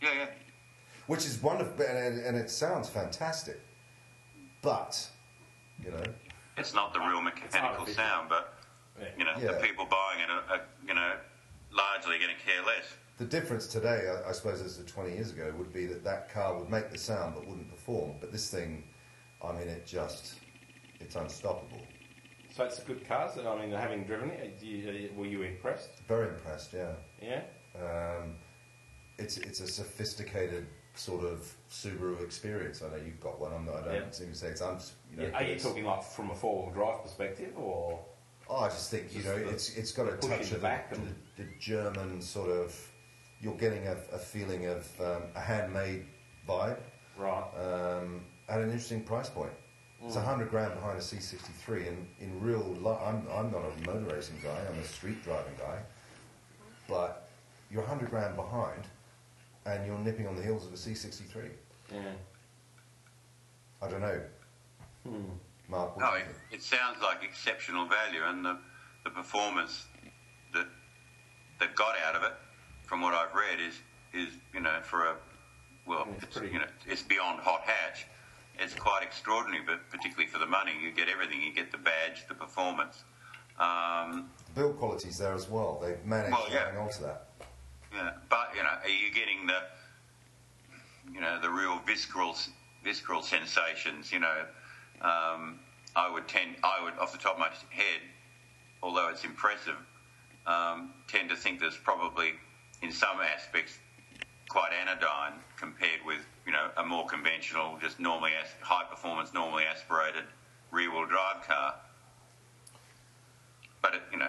Yeah, yeah. which is wonderful, and, and it sounds fantastic. But you know, It's not the real mechanical sound, but you know Yeah. the people buying it are, are you know largely going to care less. the difference today, I, I suppose, as to 20 years ago, would be that that car would make the sound but wouldn't perform. But this thing, I mean, it just, it's unstoppable. So it's a good car. So, I mean, having driven it, you, were you impressed? Very impressed, yeah. Yeah. Um, it's it's a sophisticated sort of Subaru experience. I know you've got one. I'm not, I don't Yeah. seem to say it's un, you know. Yeah, Are you talking like from a four-wheel drive perspective, or Oh, I just think you Just know the it's it's got a touch the of the, back and- the, the German sort of. You're getting a, a feeling of um, a handmade vibe right? um, at an interesting price point. It's a hundred grand behind a C63, and in real life, I'm, I'm not a motor racing guy. I'm a street driving guy, but you're a hundred grand behind, and you're nipping on the heels of a C63. Yeah. I don't know, hmm. Mark. What No, do oh, you it, think? it sounds like exceptional value, and the, the performance that they've got out of it, from what I've read, is is you know for a well, It's it's, pretty- you know it's beyond hot hatch. It's quite extraordinary, but particularly for the money, you get everything. You get the badge, the performance. Um, build quality's there as well. They've managed Well, to yeah. hang on to that. Yeah, but you know, are you getting the, you know, the real visceral, visceral sensations? You know, um, I would tend, I would, off the top of my head, although it's impressive, um, tend to think there's probably, in some aspects, quite anodyne compared with, you know, a more conventional, just normally as, high performance, normally aspirated rear-wheel drive car. But it, you know,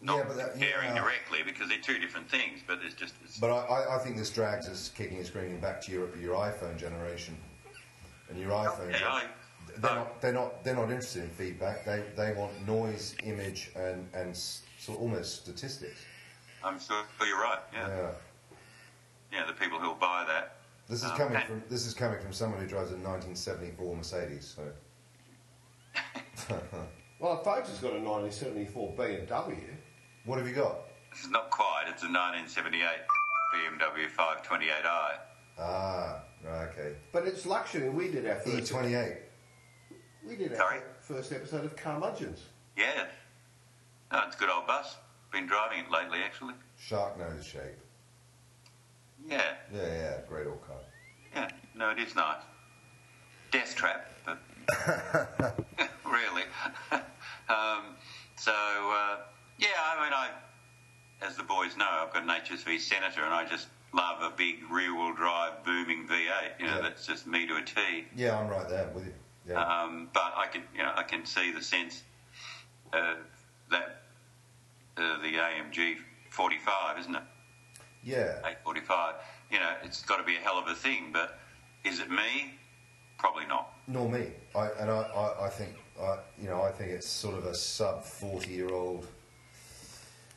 not Yeah, but that- comparing yeah. Uh, directly because they're two different things. But it's just it's, But I, I, think this drags us kicking and screaming back to your your iPhone generation, and your iPhone. Yeah, I- they're not they're not they're not interested in feedback. They they want noise, image, and and sort of almost statistics. I'm sure you're right. Yeah, yeah. Yeah. the people who'll buy that. This is Um, coming from this is coming from someone who drives a 1974 Mercedes. So (laughs) Well, folks has got a 1974 BMW. what have you got? It's not quite. It's a 1978 BMW 528i. Ah, right, okay. But it's luxury. We did our first. E28. We did our Sorry? first episode of Carmudgeons. Yeah. No, it's a good old bus. Been driving it lately, actually. Shark nose shape. Yeah. Yeah, yeah, great old car. Yeah. No, it is nice. Death trap, but (laughs) really. (laughs) um, so uh, yeah, I mean, I, as the boys know, I've got an HSV Senator, and I just love a big rear-wheel drive booming V8. You know, Yeah. that's just me to a T. Yeah, I'm right there with you. Yeah. Um, but I can, you know, I can see the sense uh, that uh, the AMG 45, isn't it? Yeah. A45. You know, it's got to be a hell of a thing. But is it me? Probably not. Nor me. I, and I, I, I think, I, you know, I think it's sort of a sub 40 year old,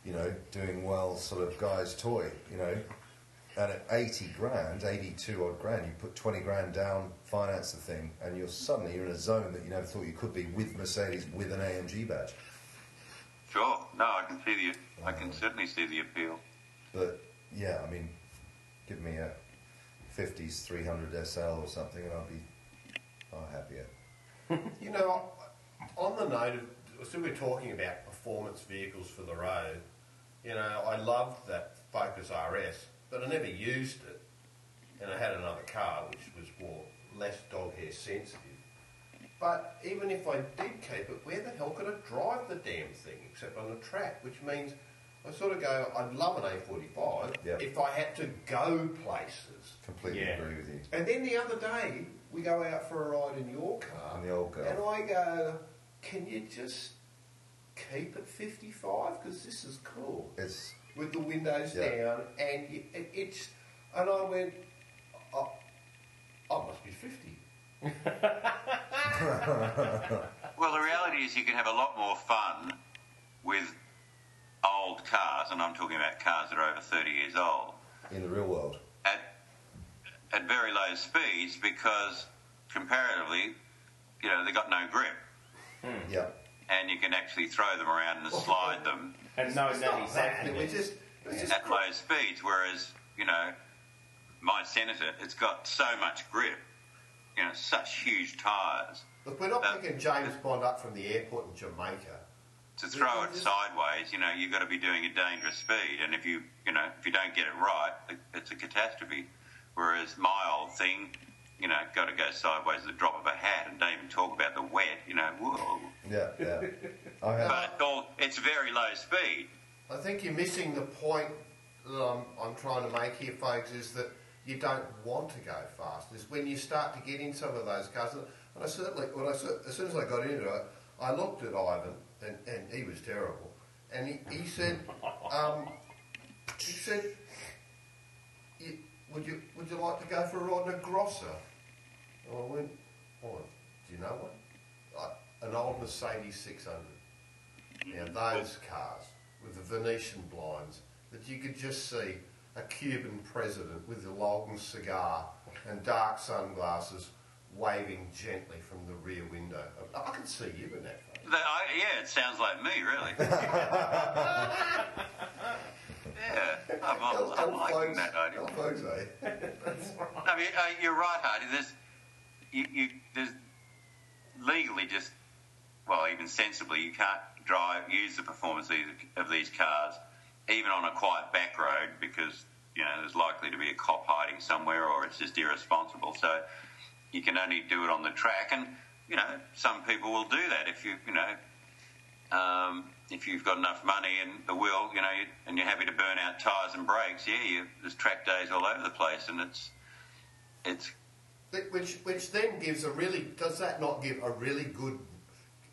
you know, doing well sort of guy's toy, you know. And at 80 grand, 82 odd grand, you put 20 grand down, finance the thing, and you're suddenly you're in a zone that you never thought you could be with Mercedes with an AMG badge. Sure. No, I can see the. I can certainly see the appeal. But yeah, I mean, give me a 50s 300 SL or something, and I'll be happier. (laughs) You know, on the note of, so we're talking about performance vehicles for the road. You know, I loved that Focus RS, but I never used it. And I had another car which was more less dog hair sensitive. But even if I did keep it, where the hell could I drive the damn thing except on a track? Which means I sort of go, I'd love an A45 Yep. if I had to go places. Completely Yeah. agree with you. And then the other day, we go out for a ride in your car. In the old car. And I go, can you just keep it 55? Because this is cool. It's With the windows Yeah. down, and you, it, it's. And I went, I, I must be 50. (laughs) (laughs) Well, the reality is you can have a lot more fun with old cars, and I'm talking about cars that are over 30 years old, in the real world. at at very low speeds because comparatively, you know, they've got no grip, hmm. Yeah. and you can actually throw them around and oh. slide them. And no It's natty not that. It was just. It was just at low speeds, whereas, you know, my Senator, it's got so much grip, you know, such huge tyres. Look, we're not picking James Bond up from the airport in Jamaica. To throw it sideways, you know, you've got to be doing a dangerous speed, and if you, you know, if you don't get it right, it's a catastrophe. Whereas my old thing, you know, got to go sideways at the drop of a hat, and don't even talk about the wet, you know, whoa. Yeah, yeah. (laughs) I. But it's all, it's very low speed. I think you're missing the point that I'm, I'm trying to make here, folks, is that you don't want to go fast. Is when you start to get in some of those cars. And I certainly, when I, cer- as soon as I got into it, I looked at Ivan, and, and he was terrible. And he, he said, (laughs) um, he said, "You- would you would you like to go for a ride in a Grosser? And I went, oh, Do you know one? Like an old Mercedes 600. Now those cars with the Venetian blinds that you could just see a Cuban president with a long cigar and dark sunglasses waving gently from the rear window. I, I can see you in that. I, yeah, it sounds like me, really. (laughs) yeah, I'm, I'm, I'm liking that idea. Old folks, eh? I mean, uh, you're right, Hardy. There's, you, you, there's legally just, well, even sensibly, you can't drive, use the performance of these, of these cars, even on a quiet back road, because you know there's likely to be a cop hiding somewhere, or it's just irresponsible. So you can only do it on the track, and you know some people will do that if you, you know, um, if you've got enough money and the will, you know, and you're happy to burn out tyres and brakes. Yeah, you, there's track days all over the place, and it's it's Which, which then gives a really, does that not give a really good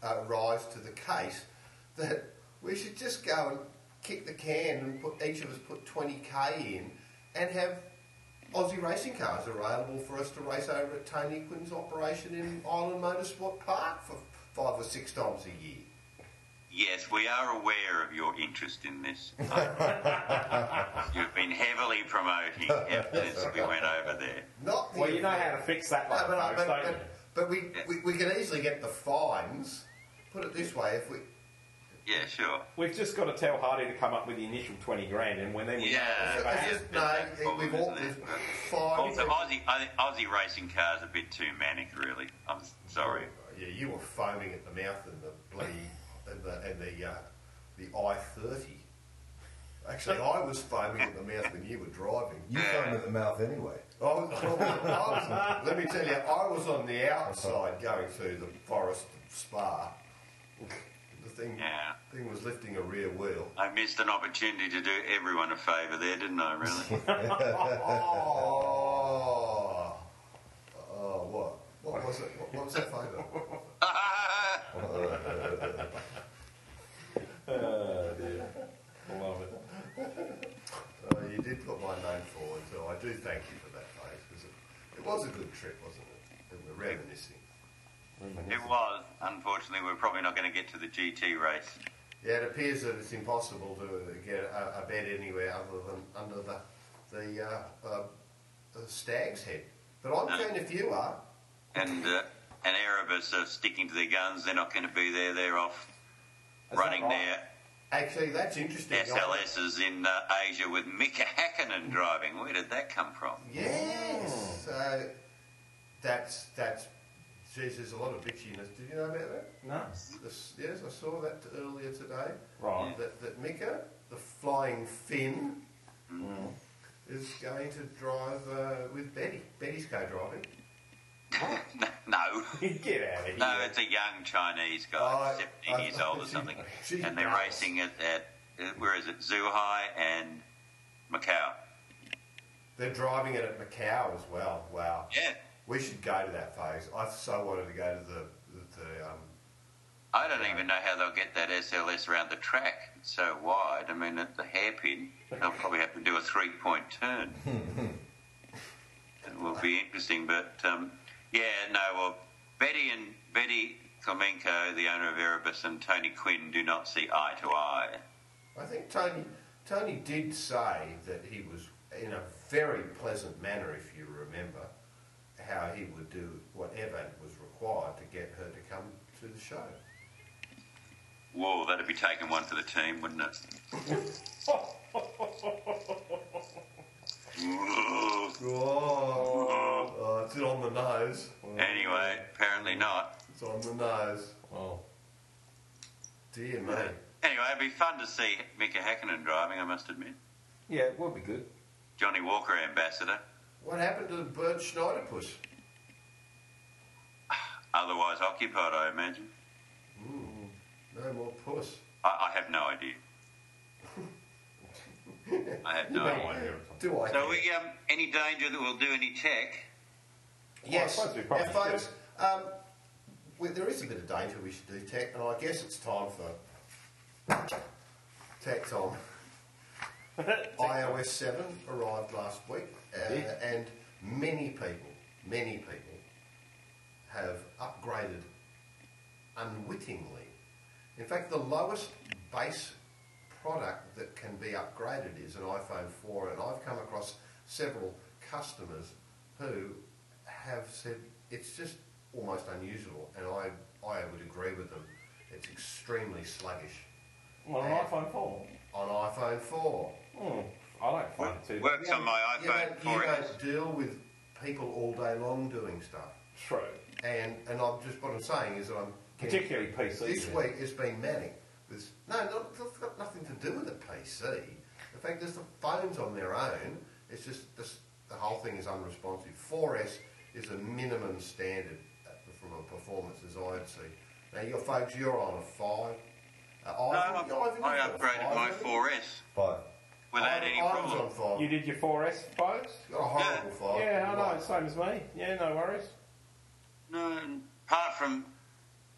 uh, rise to the case that we should just go and kick the can and put each of us put 20k in and have Aussie racing cars are available for us to race over at Tony Quinn's operation in Highlands Motorsport Park for five or six times a year. Yes, we are aware of your interest in this. (laughs) You've been heavily promoting it since we went over there. Not the Well, you know how to fix that No, but, folks, but, but, but we, we, we can easily get the fines. Put it this way, if we, Yeah, sure. We've just got to tell Hardy to come up with the initial 20 grand, and when then we Yeah. know it's it's just, no, we've all, there's five. Also, Aussie, I think Aussie racing cars a bit too manic, really. I'm sorry. Yeah, you were foaming at the mouth and the bloody and the and the uh, the I thirty. Actually, I was foaming at the mouth when you were driving. You foam at the mouth anyway. I was, I was, let me tell you, I was on the outside going through the forest spa. The thing, Yeah. thing was lifting a rear wheel. I missed an opportunity to do everyone a favour there, didn't I, really? Oh, (laughs) (laughs) oh, what? What was it? What, what was that favour? (laughs) Oh, dear. Love it. Uh, you did put my name forward, so I do thank you for that, mate. It, it was a good trip, wasn't it? And we're reminiscing. It was. Unfortunately, we're probably not going to get to the GT race. Yeah, it appears that it's impossible to get a, a bed anywhere other than under the the, uh, uh, the stag's head. But I'm keen if you are. And uh, and Erebus are sticking to their guns. They're not going to be there. They're off Is running that right? Actually, that's interesting. SLS is in uh, Asia with Mika Hakkinen driving. Where did that come from? Yes. So that's that's. Geez, there's a lot of bitchiness. Did you know about that? No. This, yes, I saw that earlier today. Right. That, that Mika, the flying Finn, is going to drive uh, with Betty. Betty's co-driving. (laughs) no. (laughs) Get out of here. No, it's a young Chinese guy, Oh, 17 I- years old or she- something. (laughs) she's And they're nuts. racing at, at, uh, where is it, Zhuhai and Macau. They're driving it at Macau as well. Wow. Yeah. We should go to that phase. I so wanted to go to the the, um, I don't even know how they'll get that SLS around the track. It's so wide. I mean, at the hairpin, they'll probably have to do a three point turn. it will be interesting, but um, yeah, no. Well, Betty and Betty Klimenko, the owner of Erebus, and Tony Quinn do not see eye to eye. I think Tony Tony did say that he was in a very pleasant manner, if you remember, how he would do whatever was required to get her to come to the show. Whoa, that'd be taking one for the team, wouldn't it? Oh, oh, it's on the nose. Anyway, apparently not. It's on the nose. Oh. Dear me. Anyway, it'd be fun to see Mika Hakkinen driving, I must admit. Yeah, it would be good. Johnnie Walker ambassador. What happened to the Bert Schneiderpuss? Otherwise occupied, I imagine. No more puss. I, I have no idea. I have no (laughs) idea. Do I? So, we, um, any danger that we'll do any tech? Yes. Well, I suppose we probably Now, folks, um, we, there is a bit of danger we should do tech, and I guess it's time for tech time. (laughs) iOS 7 arrived last week, uh, Indeed. and many people, many people have upgraded unwittingly. In fact, the lowest base product that can be upgraded is an iPhone 4, and I've come across several customers who have said it's just almost unusable, and I, I would agree with them. It's extremely sluggish On an iPhone 4. on iPhone 4. Hmm. I don't find it too. Works on my You iPhone don't, you 4S. don't deal with people all day long doing stuff. True. And and I'm just what I'm saying is that I'm Particularly PC. This yeah. week has been manic. With, no, not, it's got nothing to do with the PC. The fact is the phones on their own. It's just this, the whole thing is unresponsive. 4S is a minimum standard uh, from a performance as I'd see. Now, your folks, you're on a five. Uh, No, Ivan, I, Ivan, you've I got a upgraded five, my haven't you? 4S Five. Without any Ivan's problem. on five. You did your 4S, folks? You've got a horrible five. Yeah, I know. Same as me. Yeah, no worries. No, apart from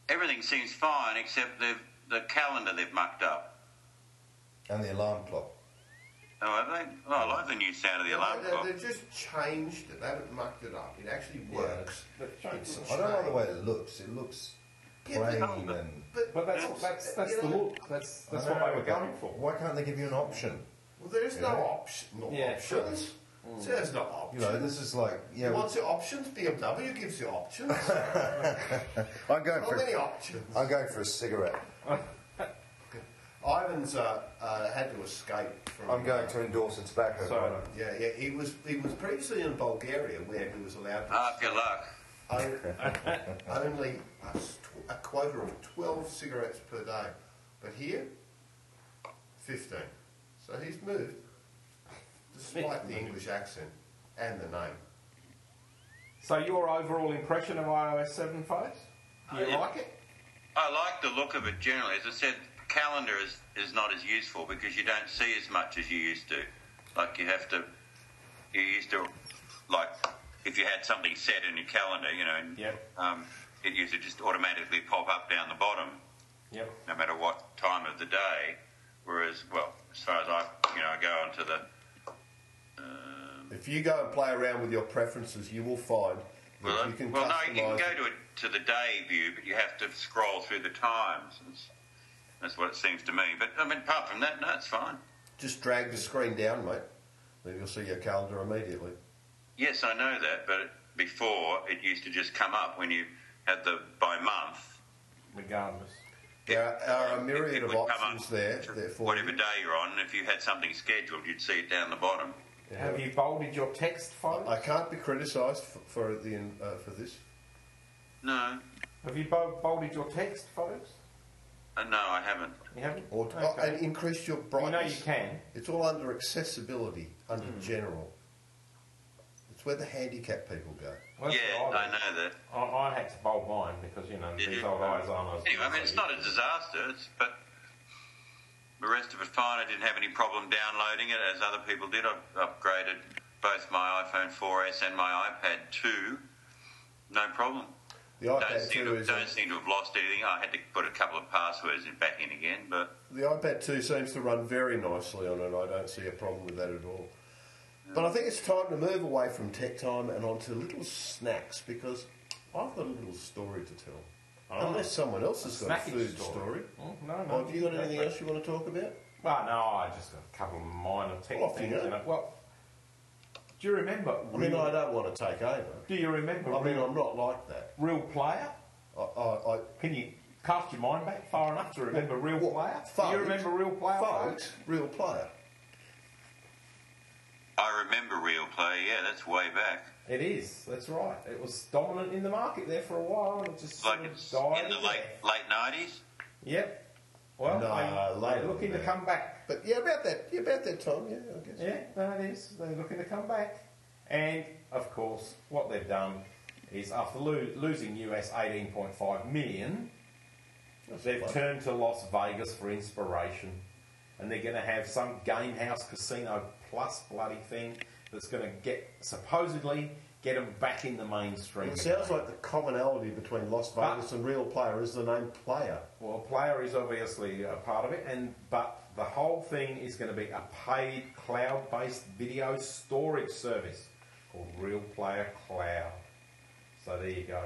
everything seems fine except the the calendar they've mucked up. And the alarm clock. Oh, have they? Oh, I like the new sound of the alarm They- clock. They've just changed it. They haven't mucked it up. It actually works. But change- It's I don't like the way it looks. It looks Yeah, plain but- and. But, But that's that's that's you the know, look. That's that's I what know, they were going for. Why can't they give you an option? Well, there is no option. No Yeah, options. So there's no You options. know, this is like yeah. You want your options? BMW gives you options. (laughs) I'm going How for. many options? I'm going for a cigarette. (laughs) Ivan's uh, uh, had to escape from. I'm going to endorse a tobacco So- product. Yeah, yeah. He was he was previously in Bulgaria where he was allowed to Half your luck. own, (laughs) only a quota of 12 cigarettes per day. But here, 15. So he's moved, despite the English accent and the name. So your overall impression of iOS 7, folks? Do you Yeah. like it? I like the look of it generally. As I said, calendar is, is not as useful because you don't see as much as you used to. Like you have to, you used to, like if you had something set in your calendar, you know, and, Yep. um, it used to just automatically pop up down the bottom, Yep. no matter what time of the day. Whereas, well, as far as I, you know, I go onto the, um, If you go and play around with your preferences, you will find that well, you can well, no, you can go to it to the day view, but you have to scroll through the times. It's, that's what it seems to me. But I mean, apart from that, no, it's fine. Just drag the screen down, mate. Then you'll see your calendar immediately. Yes, I know that, but before it used to just come up when you had the by month. Regardless. There are a myriad of options there. Therefore, whatever day you're on, if you had something scheduled, you'd see it down the bottom. Have you bolded your text, folks? I can't be criticised for, for the uh, for this. No, Have you bolded your text, folks? uh, no, I haven't. You haven't? Or Okay. oh, and increase your You know you can. It's all under accessibility, under general. It's where the handicapped people go. Well, yeah, I know that. I, I had to bold mine because, you know, Did these you? old eyes aren't as Anyway, I mean, it's not a disaster, it's, but the rest of it fine. I didn't have any problem downloading it as other people did. I've upgraded both my iPhone 4S and my iPad 2. No problem. The Don't iPad seem, 2 to, is don't seem to have lost anything. I had to put a couple of passwords in back in again, but the iPad 2 seems to run very nicely on it. I don't see a problem with that at all. But I think it's time to move away from tech time and onto little snacks because I've got a little story to tell. Oh. Unless someone else has got a Snacky food story. story. Oh, no, no. Oh, have you got anything else you want to talk about? Well, no, I just got a couple of minor tech Off you things. go. You know. Well, do you remember? I mean, I don't want to take over. do you remember? I mean, real, I'm not like that. real player? I, I, I, Can you cast your mind back far enough to remember real What, player? do you remember real player? folks, real player. I remember Real Play. Yeah, that's way back. It is. That's right. It was dominant in the market there for a while, and it just Like sort of it's died. in the late late nineties. Yep. Well, No, they, later they're looking to come back. But yeah, about that, yeah, about that time, yeah, I guess. Yeah, no, it is. They're looking to come back. And, of course, what they've done is after lo- losing US 18.5 million, That's they've fine. turned to Las Vegas for inspiration. And they're going to have some game house casino plus bloody thing that's going to get, supposedly, get them back in the mainstream. It sounds like the commonality between Las But- Vegas and Real Player is the name Player. Well, Player is obviously a part of it, and but the whole thing is going to be a paid cloud-based video storage service called Real Player Cloud. So there you go.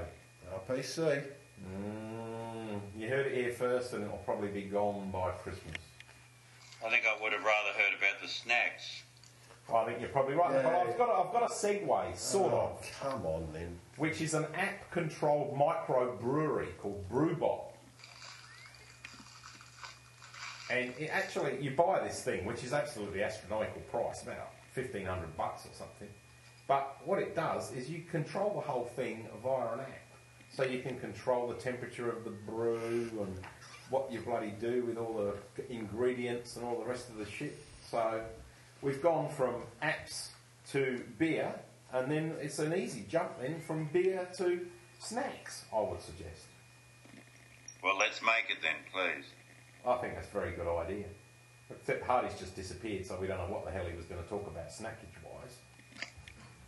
RPC. Mm, you heard it here first, and it'll probably be gone by Christmas. I think I would have rather heard about the snacks. I think you're probably right, but I've got a, I've got a segue, sort Oh, of, come on then. which is an app-controlled microbrewery called Brewbot. And it actually, you buy this thing, which is absolutely astronomical price, about fifteen hundred bucks or something. But what it does is you control the whole thing via an app. So you can control the temperature of the brew and what you bloody do with all the ingredients and all the rest of the shit. So we've gone from apps to beer, and then it's an easy jump then from beer to snacks, I would suggest. Well, let's make it then, please. I think that's a very good idea. Except Hardy's just disappeared, so we don't know what the hell he was going to talk about snackage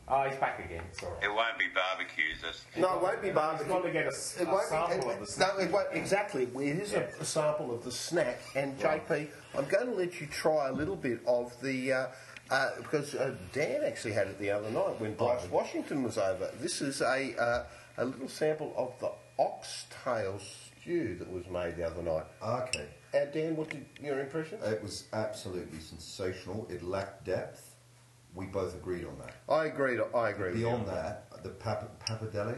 wise. Ah, he's back again. It's all right. It won't be barbecues. That's, No, it won't be He's barbecue. got to get a, s- It a won't sample be, of the snack. no, it won't, exactly. It is a, a sample of the snack. And JP, I'm going to let you try a little bit of the. Uh, uh, because uh, Dan actually had it the other night when Bryce Washington was over. This is a uh, a little sample of the oxtail stew that was made the other night. Okay. Uh, Dan, what did your impression? It was absolutely sensational. It lacked depth. We both agreed on that. I agreed. I agree. with you Beyond on that, the pap- pappardelle,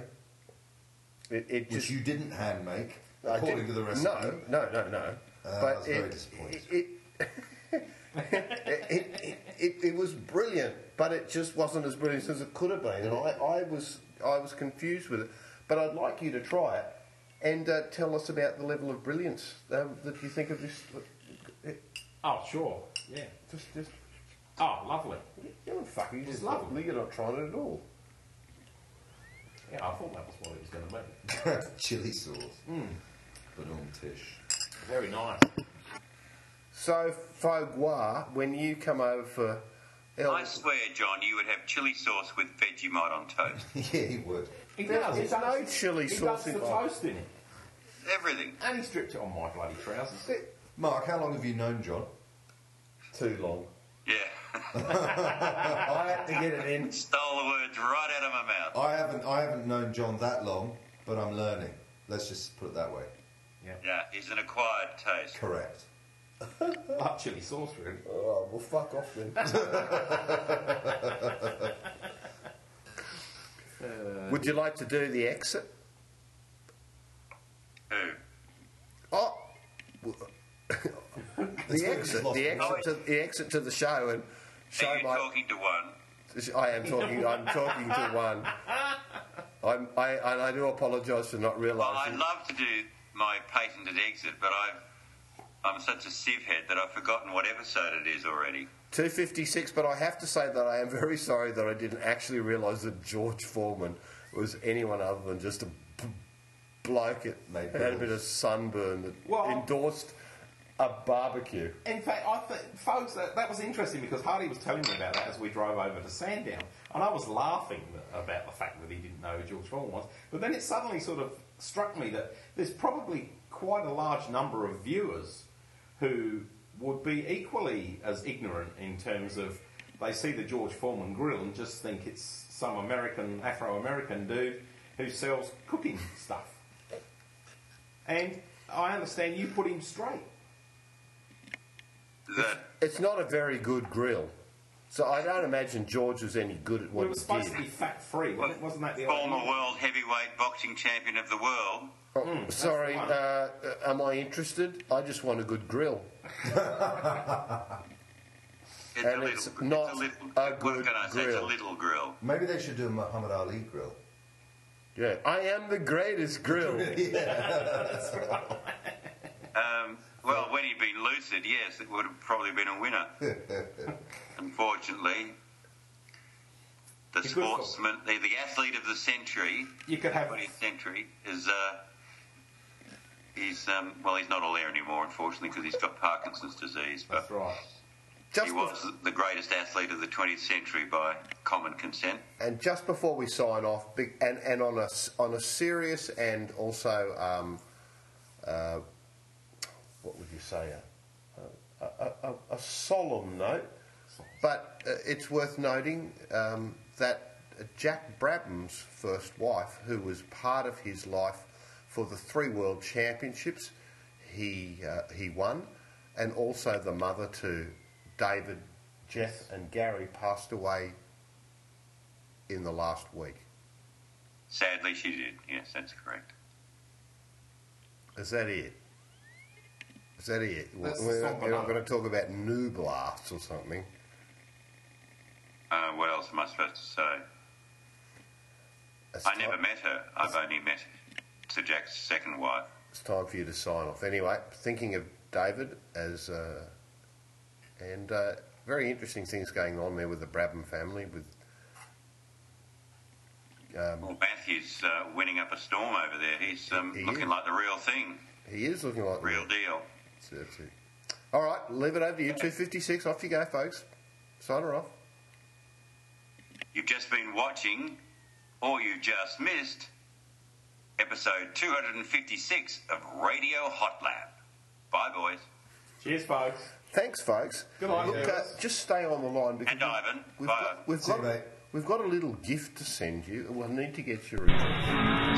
it, it which just you didn't hand make, I according to didn't- the recipe. No, no, no, no. Uh, but that's very it, disappointing. It, (laughs) it, it, it, it was brilliant, but it just wasn't as brilliant as it could have been, and I, I was I was confused with it. But I'd like you to try it and uh, tell us about the level of brilliance um, that you think of this. Oh, sure. Yeah. Just, just Oh, lovely. you know, fuck, you just lovely. lovely. You're not trying it at all. Yeah, I thought that was what it was going to be. (laughs) Chili sauce. Hmm. But on tish. Very nice. So, Fogwa, when you come over for El- I swear, John, you would have chili sauce with Vegemite on toast. (laughs) yeah, he would. He There- does. there's he does, no chilli he sauce does in the mine. toast in it. Everything. And he stripped it on my bloody trousers. Mark, how long have you known John? too long. Yeah. (laughs) I had to get it in. Stole the words right out of my mouth. I haven't. I haven't known John that long, but I'm learning. Let's just put it that way. Yeah, Yeah, he's an acquired taste. Correct. Like chili sauce, really. Oh, well, fuck off then. (laughs) (laughs) Uh, would you like to do the exit? Who? Oh, the exit, the exit, to, the exit to the show and show Are you my. talking to one? I am talking. I'm talking to one. I'm, I and I do apologise for not realising. Well, realising. I'd love to do my patented exit, but I've, I'm such a sieve head that I've forgotten what episode it is already. 256, but I have to say that I am very sorry that I didn't actually realise that George Foreman was anyone other than just a b- bloke that had a bit of sunburn that Well- endorsed a barbecue. In fact, I think, folks, that, that was interesting because Hardy was telling me about that as we drove over to Sandown, and I was laughing about the fact that he didn't know who George Foreman was. But then it suddenly sort of struck me that there's probably quite a large number of viewers who would be equally as ignorant in terms of they see the George Foreman grill and just think it's some American, Afro-American dude who sells cooking stuff. And I understand you put him straight. That It's not a very good grill. So I don't imagine George was any good at Well, what it was he supposed did. to be fat free, wasn't, it? wasn't that the former idea? world heavyweight boxing champion of the world. Oh, sorry, the uh, uh, am I interested? I just want a good grill. (laughs) It's And a it's little, not it's a, little, a what good can I say? It's a grill. little grill. Maybe they should do a Muhammad Ali grill. Yeah, I am the greatest grill. (laughs) yeah, Um, well, when he'd been lucid, yes, it would have probably been a winner. (laughs) Unfortunately, the for- sportsman, the, the athlete of the century, You could have 20th century, is uh, he's um, well, he's not all there anymore, unfortunately, because he's got Parkinson's disease. But That's right. Just he was the greatest athlete of the 20th century by common consent. And just before we sign off, and, and on a on a serious and also, um, uh, you say, a, a, a, a, solemn note, but uh, it's worth noting um, that Jack Brabham's first wife, who was part of his life for the three World Championships he uh, he won, and also the mother to David, Geoff, and Gary passed away in the last week. Sadly, she did. Yes, that's correct. Is that it? Is that it? That's we're, not, we're not going to talk about new blasts or something. Uh, what else am I supposed to say? It's I never met her. I've only met Sir Jack's second wife. It's time for you to sign off. Anyway, thinking of David as, uh, and uh, very interesting things going on there with the Brabham family. With um, Well, Matthew's uh, winning up a storm over there. He's um, He looking is. like the real thing, he is looking like the real deal. That's it, that's it. All right, leave it over to you. Two fifty six. Off you go, folks. Sign her off. You've just been watching, or you just missed, episode 256 of Radio Hot Lap. Bye, boys. Cheers, folks. Thanks, folks. Good night, Look, uh, fellas. just stay on the line because And Ivan. we've Bye. got, we've got we've got a little gift to send you. We'll need to get your address.